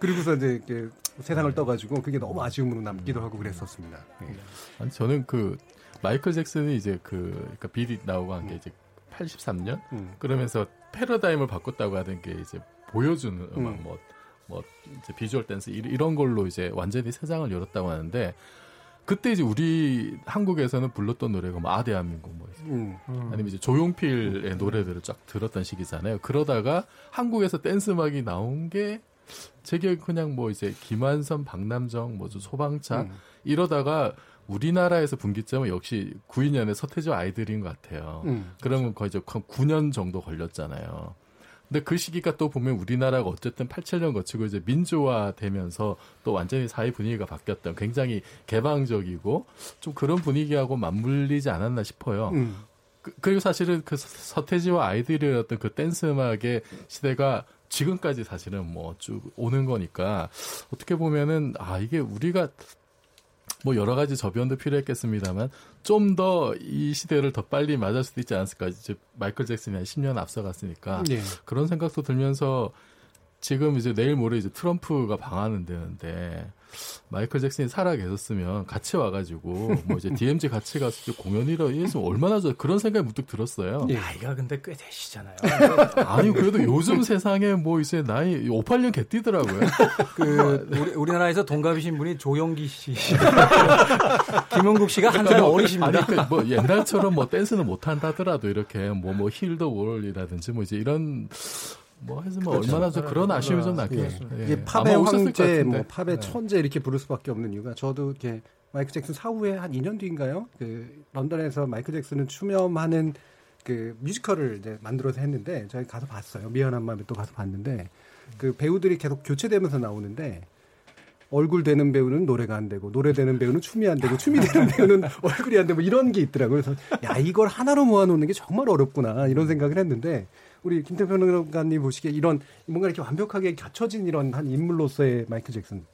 그리고서 이제 이렇게 세상을 떠가지고 그게 너무 아쉬움으로 남기도 하고 그랬었습니다. 네. 아니 저는 그 마이클 잭슨이 이제 그 그러니까 비리 나오고 한게 이제 83년 음. 그러면서 패러다임을 바꿨다고 하던 게 이제 보여주는 음악 음. 뭐, 뭐 이제 비주얼 댄스 이런 걸로 이제 완전히 세상을 열었다고 하는데 그때 이제 우리 한국에서는 불렀던 노래가 뭐 아대한민국 뭐 음. 아니면 이제 조용필의 노래들을 쫙 들었던 시기잖아요. 그러다가 한국에서 댄스 음악이 나온 게제 기억에 그냥 뭐 이제 김한선, 박남정, 뭐 소방차 음. 이러다가 우리나라에서 분기점은 역시 92년에 서태지 아이들인 것 같아요. 음. 그러면 거의 이제 9년 정도 걸렸잖아요. 근데 그 시기가 또 보면 우리나라가 어쨌든 87년 거치고 이제 민주화되면서 또 완전히 사회 분위기가 바뀌었던 굉장히 개방적이고 좀 그런 분위기하고 맞물리지 않았나 싶어요. 음. 그, 그리고 사실은 그 서태지와 아이들이었던 그 댄스 음악의 시대가 지금까지 사실은 뭐 쭉 오는 거니까 어떻게 보면은 아 이게 우리가 뭐 여러 가지 저변도 필요했겠습니다만 좀 더 이 시대를 더 빨리 맞을 수도 있지 않았을까. 이제 마이클 잭슨이 한 10년 앞서갔으니까 네. 그런 생각도 들면서 지금 이제 내일 모레 이제 트럼프가 방한은 되는데 마이클 잭슨이 살아 계셨으면 같이 와가지고 뭐 이제 DMZ 같이 가서 공연이라 했으면 얼마나 좋 그런 생각이 문득 들었어요. 예. 나이가 근데 꽤 되시잖아요. 아니 그래도 요즘 세상에 뭐 이제 나이 5, 8년 개뛰더라고요. 그 우리, 우리나라에서 동갑이신 분이 조영기 씨, 김영국 씨가 한 살 어리십니다. 아니 그뭐 옛날처럼 뭐 댄스는 못 한다더라도 이렇게 뭐뭐 뭐 힐더 월이라든지 뭐 이제 이런 뭐 해서 뭐 그렇죠. 얼마나 좀 그런 아쉬움이 좀 남겠어요. 예. 예. 팝의 황제, 뭐 팝의 네. 천재 이렇게 부를 수밖에 없는 이유가 저도 이렇게 마이클 잭슨 사후에 한 2년 뒤인가요? 그 런던에서 마이클 잭슨은 추념하는 그 뮤지컬을 이제 만들어서 했는데 저희 가서 봤어요. 미안한 마음에 또 가서 봤는데 그 배우들이 계속 교체되면서 나오는데 얼굴 되는 배우는 노래가 안 되고 노래 되는 배우는 춤이 안 되고 춤이 되는 배우는 얼굴이 안 되고 이런 게 있더라고요. 그래서 야 이걸 하나로 모아놓는 게 정말 어렵구나 이런 생각을 했는데 우리 김태훈 평론가님 보시기에 이런 뭔가 이렇게 완벽하게 갖춰진 이런 한 인물로서의 마이클 잭슨.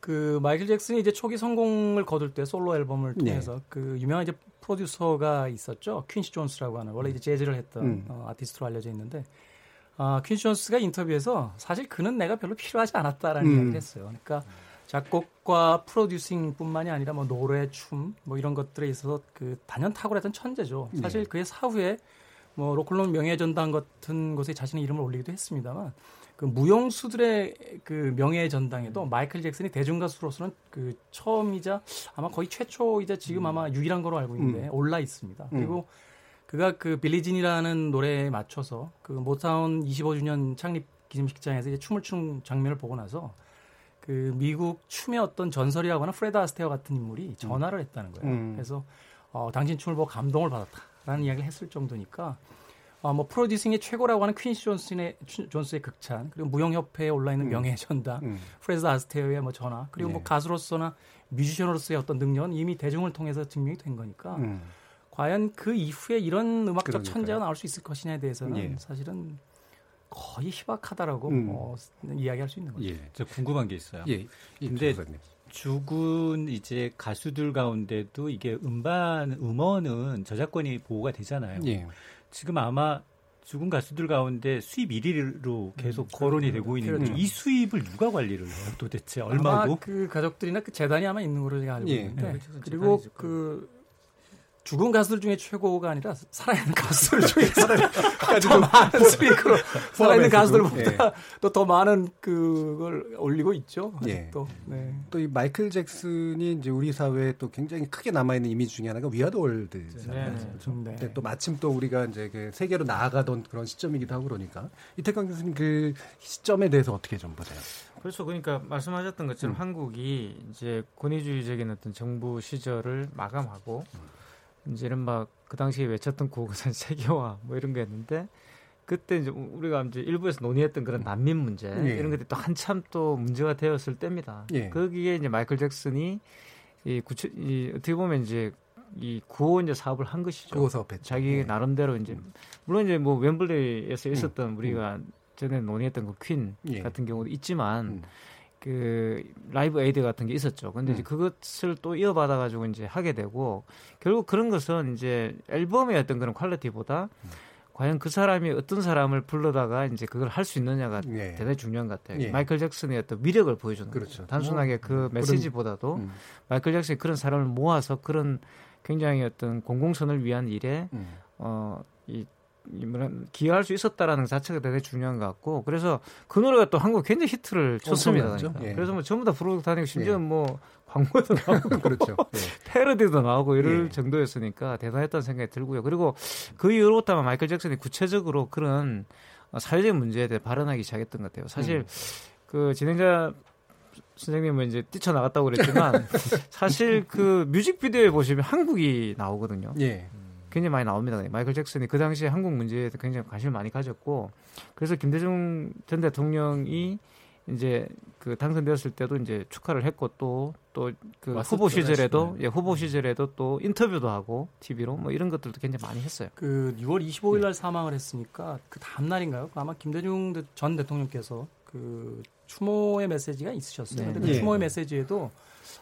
그 마이클 잭슨이 이제 초기 성공을 거둘 때 솔로 앨범을 네. 통해서 네. 그 유명한 이제 프로듀서가 있었죠. 퀸시 존스라고 하는 원래 이제 재즈를 했던 음. 어, 아티스트로 알려져 있는데 아, 퀸시 존스가 인터뷰에서 사실 그는 내가 별로 필요하지 않았다라는 음. 이야기를 했어요. 그러니까 작곡과 프로듀싱뿐만이 아니라 뭐 노래, 춤 뭐 이런 것들에 있어서 그 단연 탁월했던 천재죠. 사실 네. 그의 사후에 뭐 로큰롤 명예전당 같은 곳에 자신의 이름을 올리기도 했습니다만 그 무용수들의 그 명예전당에도 마이클 잭슨이 대중가수로서는 그 처음이자 아마 거의 최초이자 지금 아마 유일한 거로 알고 있는데 음. 올라 있습니다. 음. 그리고 그가 그 빌리진이라는 노래에 맞춰서 그 모타운 25주년 창립 기념식장에서 이제 춤을 추는 장면을 보고 나서 그 미국 춤의 어떤 전설이라고 하는 프레드 아스테어 같은 인물이 전화를 했다는 거예요. 음. 그래서 어, 당신 춤을 보고 감동을 받았다. 라는 이야기를 했을 정도니까 어, 뭐 프로듀싱의 최고라고 하는 퀸시 존슨의 존스의 극찬 그리고 무용협회에 올라 있는 음. 명예 전당 음. 프레드 아스테어의 뭐 전화 그리고 네. 뭐 가수로서나 뮤지션으로서의 어떤 능력은 이미 대중을 통해서 증명이 된 거니까 음. 과연 그 이후에 이런 음악적 그러니까요. 천재가 나올 수 있을 것이냐에 대해서는 예. 사실은 거의 희박하다라고 음. 어, 이야기할 수 있는 거죠. 예. 저 궁금한 게 있어요. 예. 근데 죽은 이제 가수들 가운데도 이게 음반 음원은 저작권이 보호가 되잖아요. 예. 지금 아마 죽은 가수들 가운데 수입 1위로 계속 음, 거론이 되고 있는데 그렇죠. 이 수입을 누가 관리를 해요? 도대체 얼마고? 그 가족들이나 그 재단이 아마 있는 걸로 제가 알고 예. 있는데 예. 그리고 그 죽은 가수들 중에 최고가 아니라 살아있는 가수들 중에 더 많은 스피커로 살아있는 가수들보다 예. 또더 많은 그걸 올리고 있죠. 예. 또 네. 또이 마이클 잭슨이 이제 우리 사회에 또 굉장히 크게 남아 있는 이미지 중에 하나가 위아더 월드잖아요. 네. 좀, 네. 또 마침 또 우리가 이제 그 세계로 나아가던 그런 시점이기도 하고 그러니까 이태강 교수님 그 시점에 대해서 어떻게 좀 보세요? 그렇죠. 그러니까 말씀하셨던 것처럼 음. 한국이 이제 권위주의적인 어떤 정부 시절을 마감하고 음. 이제 이른바 그 당시에 외쳤던 구호가 세계화 뭐 이런 게있는데 그때 이제 우리가 이제 일부에서 논의했던 그런 난민 문제 예. 이런 것들이 또 한참 또 문제가 되었을 때입니다. 예. 거기에 이제 마이클 잭슨이 이 구체 이 어떻게 보면 이제 이 구호 이제 사업을 한 것이죠. 구호 사업 했죠. 자기 예. 나름대로 이제 물론 이제 뭐 웸블리에서 음. 있었던 음. 우리가 전에 논의했던 그 퀸 예. 같은 경우도 있지만 음. 그 라이브 에이드 같은 게 있었죠. 근데 음. 이제 그것을 또 이어받아 가지고 이제 하게 되고 결국 그런 것은 이제 앨범의 어떤 그런 퀄리티보다 음. 과연 그 사람이 어떤 사람을 불러다가 이제 그걸 할 수 있느냐가 예. 대단히 중요한 것 같아요. 예. 마이클 잭슨의 어떤 위력을 보여주는 그렇죠. 거죠. 단순하게 뭐, 그 메시지보다도 음. 마이클 잭슨이 그런 사람을 모아서 그런 굉장히 어떤 공공선을 위한 일에 음. 어이 기여할 수 있었다라는 자체가 되게 중요한 것 같고 그래서 그 노래가 또 한국 굉장히 히트를 쳤습니다. 그러니까. 예. 그래서 뭐 전부 다 부르고 다니고 심지어 예. 뭐 광고도 나오고 그렇죠. 예. 패러디도 나오고 이럴 예. 정도였으니까 대단했다는 생각이 들고요. 그리고 그 이후로부터 마이클 잭슨이 구체적으로 그런 사회적인 문제에 대해 발언하기 시작했던 것 같아요. 사실 음. 그 진행자 선생님은 이제 뛰쳐나갔다고 그랬지만 사실 그 뮤직비디오에 보시면 한국이 나오거든요. 예. 굉장히 많이 나옵니다. 마이클 잭슨이 그 당시에 한국 문제에 굉장히 관심을 많이 가졌고 그래서 김대중 전 대통령이 이제 그 당선되었을 때도 이제 축하를 했고 또 또 그 후보 시절에도 예 후보 시절에도 또 인터뷰도 하고 TV로 뭐 이런 것들도 굉장히 많이 했어요. 그 6월 25일 날 네. 사망을 했으니까 그 다음 날인가요? 아마 김대중 전 대통령께서 그 추모의 메시지가 있으셨어요. 네. 근데 그 예. 추모의 메시지에도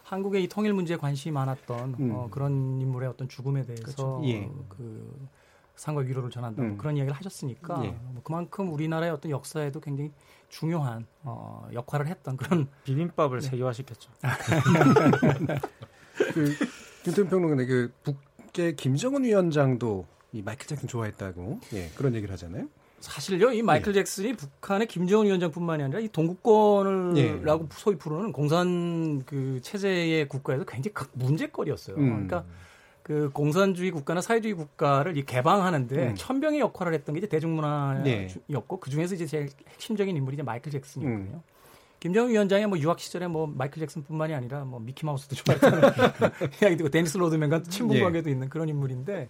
한국의 이 통일 문제에 관심이 많았던 음. 어, 그런 인물의 어떤 죽음에 대해서 그렇죠. 예. 그 상과 위로를 전한다 음. 그런 이야기를 하셨으니까 예. 뭐 그만큼 우리나라의 어떤 역사에도 굉장히 중요한 어, 역할을 했던 그런 비빔밥을 네. 세계화시켰죠. 그 김태훈 평론가 그 북계 김정은 위원장도 이 마이클 잭슨 좋아했다고 예, 그런 얘기를 하잖아요. 사실요, 이 마이클 예. 잭슨이 북한의 김정은 위원장뿐만이 아니라 이 동구권을라고 예. 소위 부르는 공산 그 체제의 국가에서 굉장히 문제거리였어요. 음. 그러니까 그 공산주의 국가나 사회주의 국가를 이 개방하는데 음. 천병의 역할을 했던 게 이제 대중문화였고 네. 그 중에서 이제 제일 핵심적인 인물이 이제 마이클 잭슨이거든요. 음. 김정은 위원장의 뭐 유학 시절에 뭐 마이클 잭슨뿐만이 아니라 뭐 미키 마우스도 좋아했다는 이야기 듣고 데니스 로드맨과 친분 예. 관계도 예. 있는 그런 인물인데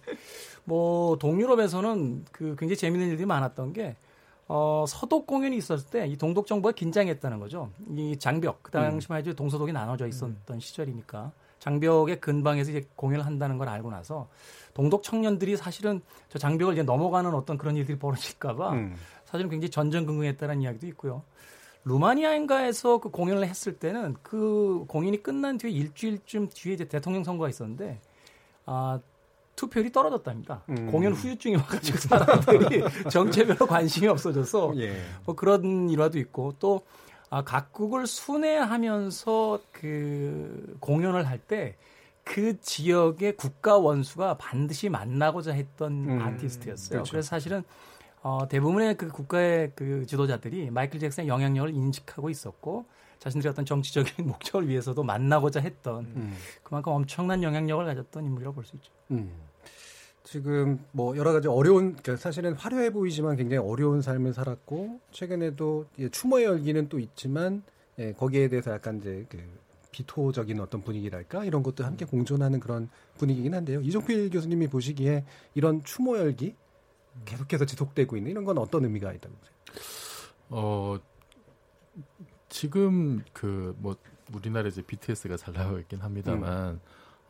뭐 동유럽에서는 그 굉장히 재미있는 일들이 많았던 게 어, 서독 공연이 있었을 때 이 동독 정부가 긴장했다는 거죠. 이 장벽 그 당시만 해도 동서독이 나눠져 있었던 음. 시절이니까 장벽의 근방에서 이제 공연을 한다는 걸 알고 나서 동독 청년들이 사실은 저 장벽을 이제 넘어가는 어떤 그런 일들이 벌어질까봐 음. 사실은 굉장히 전전긍긍했다는 이야기도 있고요. 루마니아인가에서 그 공연을 했을 때는 그 공연이 끝난 뒤에 일주일쯤 뒤에 이제 대통령 선거가 있었는데 아 투표율이 떨어졌답니다. 음. 공연 후유증이 와가지고 사람들이 정치에 별로 관심이 없어져서 예. 뭐 그런 일화도 있고 또 아, 각국을 순회하면서 그 공연을 할 때 그 지역의 국가 원수가 반드시 만나고자 했던 음. 아티스트였어요. 그렇죠. 그래서 사실은 어, 대부분의 그 국가의 그 지도자들이 마이클 잭슨의 영향력을 인식하고 있었고 자신들의 어떤 정치적인 목적을 위해서도 만나고자 했던 음. 그만큼 엄청난 영향력을 가졌던 인물이라고 볼 수 있죠. 음. 지금 뭐 여러 가지 어려운 그러니까 사실은 화려해 보이지만 굉장히 어려운 삶을 살았고 최근에도 추모의 열기는 또 있지만 예, 거기에 대해서 약간 이제 그 비토적인 어떤 분위기랄까 이런 것도 함께 공존하는 그런 분위기긴 한데요. 이종필 교수님이 보시기에 이런 추모 열기 계속해서 지속되고 있는 이런 건 어떤 의미가 있다고 보세요? 어 지금 그 뭐 우리나라 이제 BTS가 잘 나가고 있긴 합니다만 음.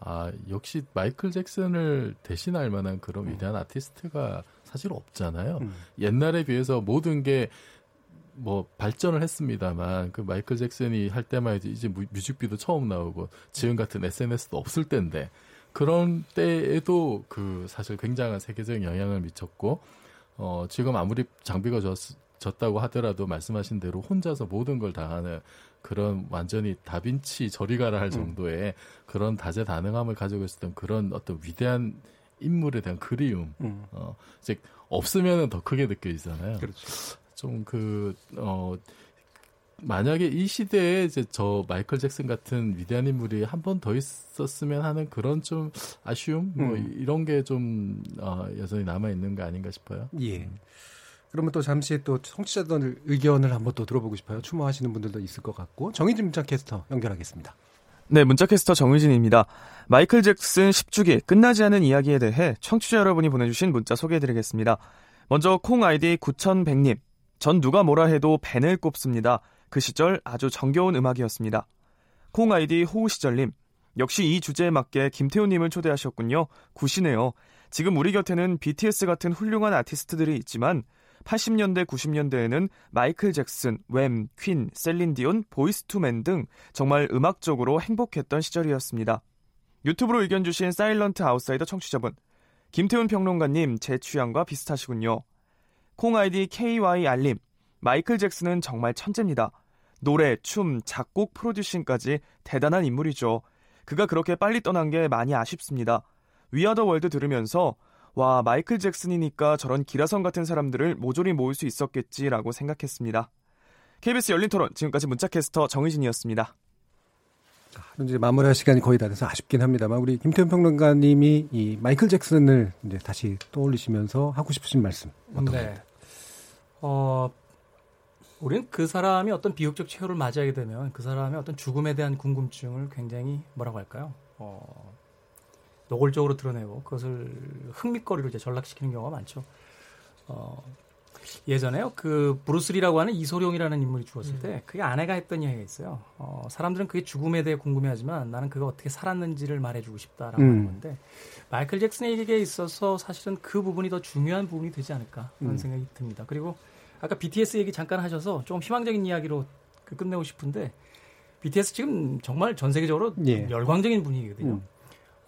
아 역시 마이클 잭슨을 대신할 만한 그런 음. 위대한 아티스트가 사실 없잖아요. 음. 옛날에 비해서 모든 게 뭐 발전을 했습니다만 그 마이클 잭슨이 할 때만 이제 이제 뮤직비디오 처음 나오고 지금 같은 SNS도 없을 때인데 그런 때에도 그 사실 굉장한 세계적인 영향을 미쳤고 어 지금 아무리 장비가 좋았, 졌다고 하더라도 말씀하신 대로 혼자서 모든 걸 다 하는 그런 완전히 다빈치 저리 가라 할 음. 정도의 음. 그런 다재다능함을 가지고 있었던 그런 어떤 위대한 인물에 대한 그리움 음. 어 이제 없으면은 더 크게 느껴지잖아요. 그렇죠. 좀그 어 만약에 이 시대에 이제 저 마이클 잭슨 같은 위대한 인물이 한 번 더 있었으면 하는 그런 좀 아쉬움 뭐 음. 이런 게좀 어, 여전히 남아 있는 거 아닌가 싶어요. 예. 그러면 또 잠시 또 청취자들 의견을 한번 또 들어보고 싶어요. 추모하시는 분들도 있을 것 같고 정희진 문자 캐스터 연결하겠습니다. 네, 문자캐스터 정의진입니다. 마이클 잭슨 10주기 끝나지 않은 이야기에 대해 청취자 여러분이 보내주신 문자 소개해드리겠습니다. 먼저 콩 아이디 9100님. 전 누가 뭐라 해도 벤을 꼽습니다. 그 시절 아주 정겨운 음악이었습니다. 콩 아이디 호우시절님. 역시 이 주제에 맞게 김태훈님을 초대하셨군요. Good이네요. 지금 우리 곁에는 BTS 같은 훌륭한 아티스트들이 있지만 80년대, 90년대에는 마이클 잭슨, 웸, 퀸, 셀린디온, 보이스투맨 등 정말 음악적으로 행복했던 시절이었습니다. 유튜브로 의견 주신 사일런트 아웃사이더 청취자분. 김태훈 평론가님, 제 취향과 비슷하시군요. 콩 아이디 KYR님. 마이클 잭슨은 정말 천재입니다. 노래, 춤, 작곡, 프로듀싱까지 대단한 인물이죠. 그가 그렇게 빨리 떠난 게 많이 아쉽습니다. We Are the World 들으면서 와, 마이클 잭슨이니까 저런 기라성 같은 사람들을 모조리 모을 수 있었겠지라고 생각했습니다. KBS 열린 토론 지금까지 문자캐스터 정의진이었습니다. 이제 마무리할 시간이 거의 다 돼서 아쉽긴 합니다만 우리 김태현 평론가님이 이 마이클 잭슨을 이제 다시 떠올리시면서 하고 싶으신 말씀 어떤 네. 어, 우리는 그 사람이 어떤 비극적 최후를 맞이하게 되면 그 사람의 어떤 죽음에 대한 궁금증을 굉장히 뭐라고 할까요? 어, 노골적으로 드러내고 그것을 흥미거리로 이제 전락시키는 경우가 많죠. 어, 예전에요. 그 브루스리라고 하는 이소룡이라는 인물이 죽었을 때 음. 그게 아내가 했던 이야기가 있어요. 어, 사람들은 그게 죽음에 대해 궁금해하지만 나는 그가 어떻게 살았는지를 말해주고 싶다라고 음. 하는 건데 마이클 잭슨에게 있어서 사실은 그 부분이 더 중요한 부분이 되지 않을까 하는 음. 생각이 듭니다. 그리고 아까 BTS 얘기 잠깐 하셔서 좀 희망적인 이야기로 그 끝내고 싶은데 BTS 지금 정말 전 세계적으로 예. 열광적인 분위기거든요. 음.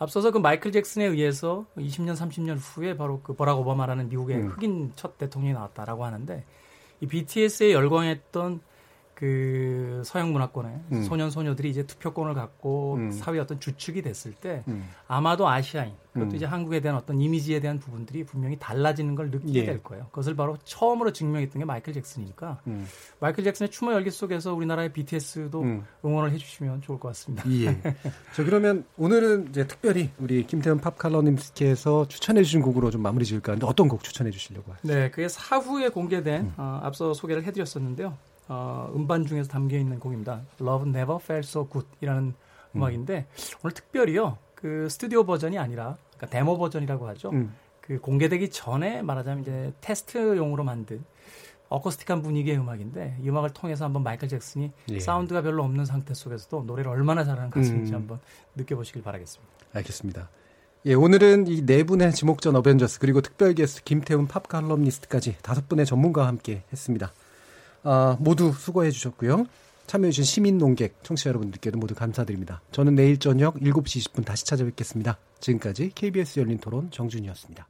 앞서서 그 마이클 잭슨에 의해서 20년, 30년 후에 바로 그 버락 오바마라는 미국의 음. 흑인 첫 대통령이 나왔다라고 하는데 이 BTS에 열광했던 그 서양 문화권의 음. 소년 소녀들이 이제 투표권을 갖고 음. 사회 어떤 주축이 됐을 때 음. 아마도 아시아인 그것도 음. 이제 한국에 대한 어떤 이미지에 대한 부분들이 분명히 달라지는 걸 느끼게 예. 될 거예요. 그것을 바로 처음으로 증명했던 게 마이클 잭슨이니까 음. 마이클 잭슨의 춤의 열기 속에서 우리나라의 BTS도 음. 응원을 해주시면 좋을 것 같습니다. 예. 자 그러면 오늘은 이제 특별히 우리 김태현 팝칼러님께서 추천해주신 곡으로 좀 마무리 지을까 하는데 어떤 곡 추천해주시려고 하세요? 네, 그게 사후에 공개된 어, 앞서 소개를 해드렸었는데요. 어, 음반 중에서 담겨 있는 곡입니다. Love Never Felt So Good이라는 음. 음악인데 오늘 특별히요. 그 스튜디오 버전이 아니라 그러니까 데모 버전이라고 하죠. 음. 그 공개되기 전에 말하자면 이제 테스트용으로 만든 어쿠스틱한 분위기의 음악인데 이 음악을 통해서 한번 마이클 잭슨이 예. 사운드가 별로 없는 상태 속에서도 노래를 얼마나 잘하는 가수인지 음. 한번 느껴보시길 바라겠습니다. 알겠습니다. 예, 오늘은 이 네 분의 지목전 어벤져스 그리고 특별 게스트 김태훈 팝 칼럼니스트까지 다섯 분의 전문가와 함께 했습니다. 아, 모두 수고해 주셨고요. 참여해주신 시민 농객 청취자 여러분들께도 모두 감사드립니다. 저는 내일 저녁 7시 20분 다시 찾아뵙겠습니다. 지금까지 KBS 열린 토론 정준이었습니다.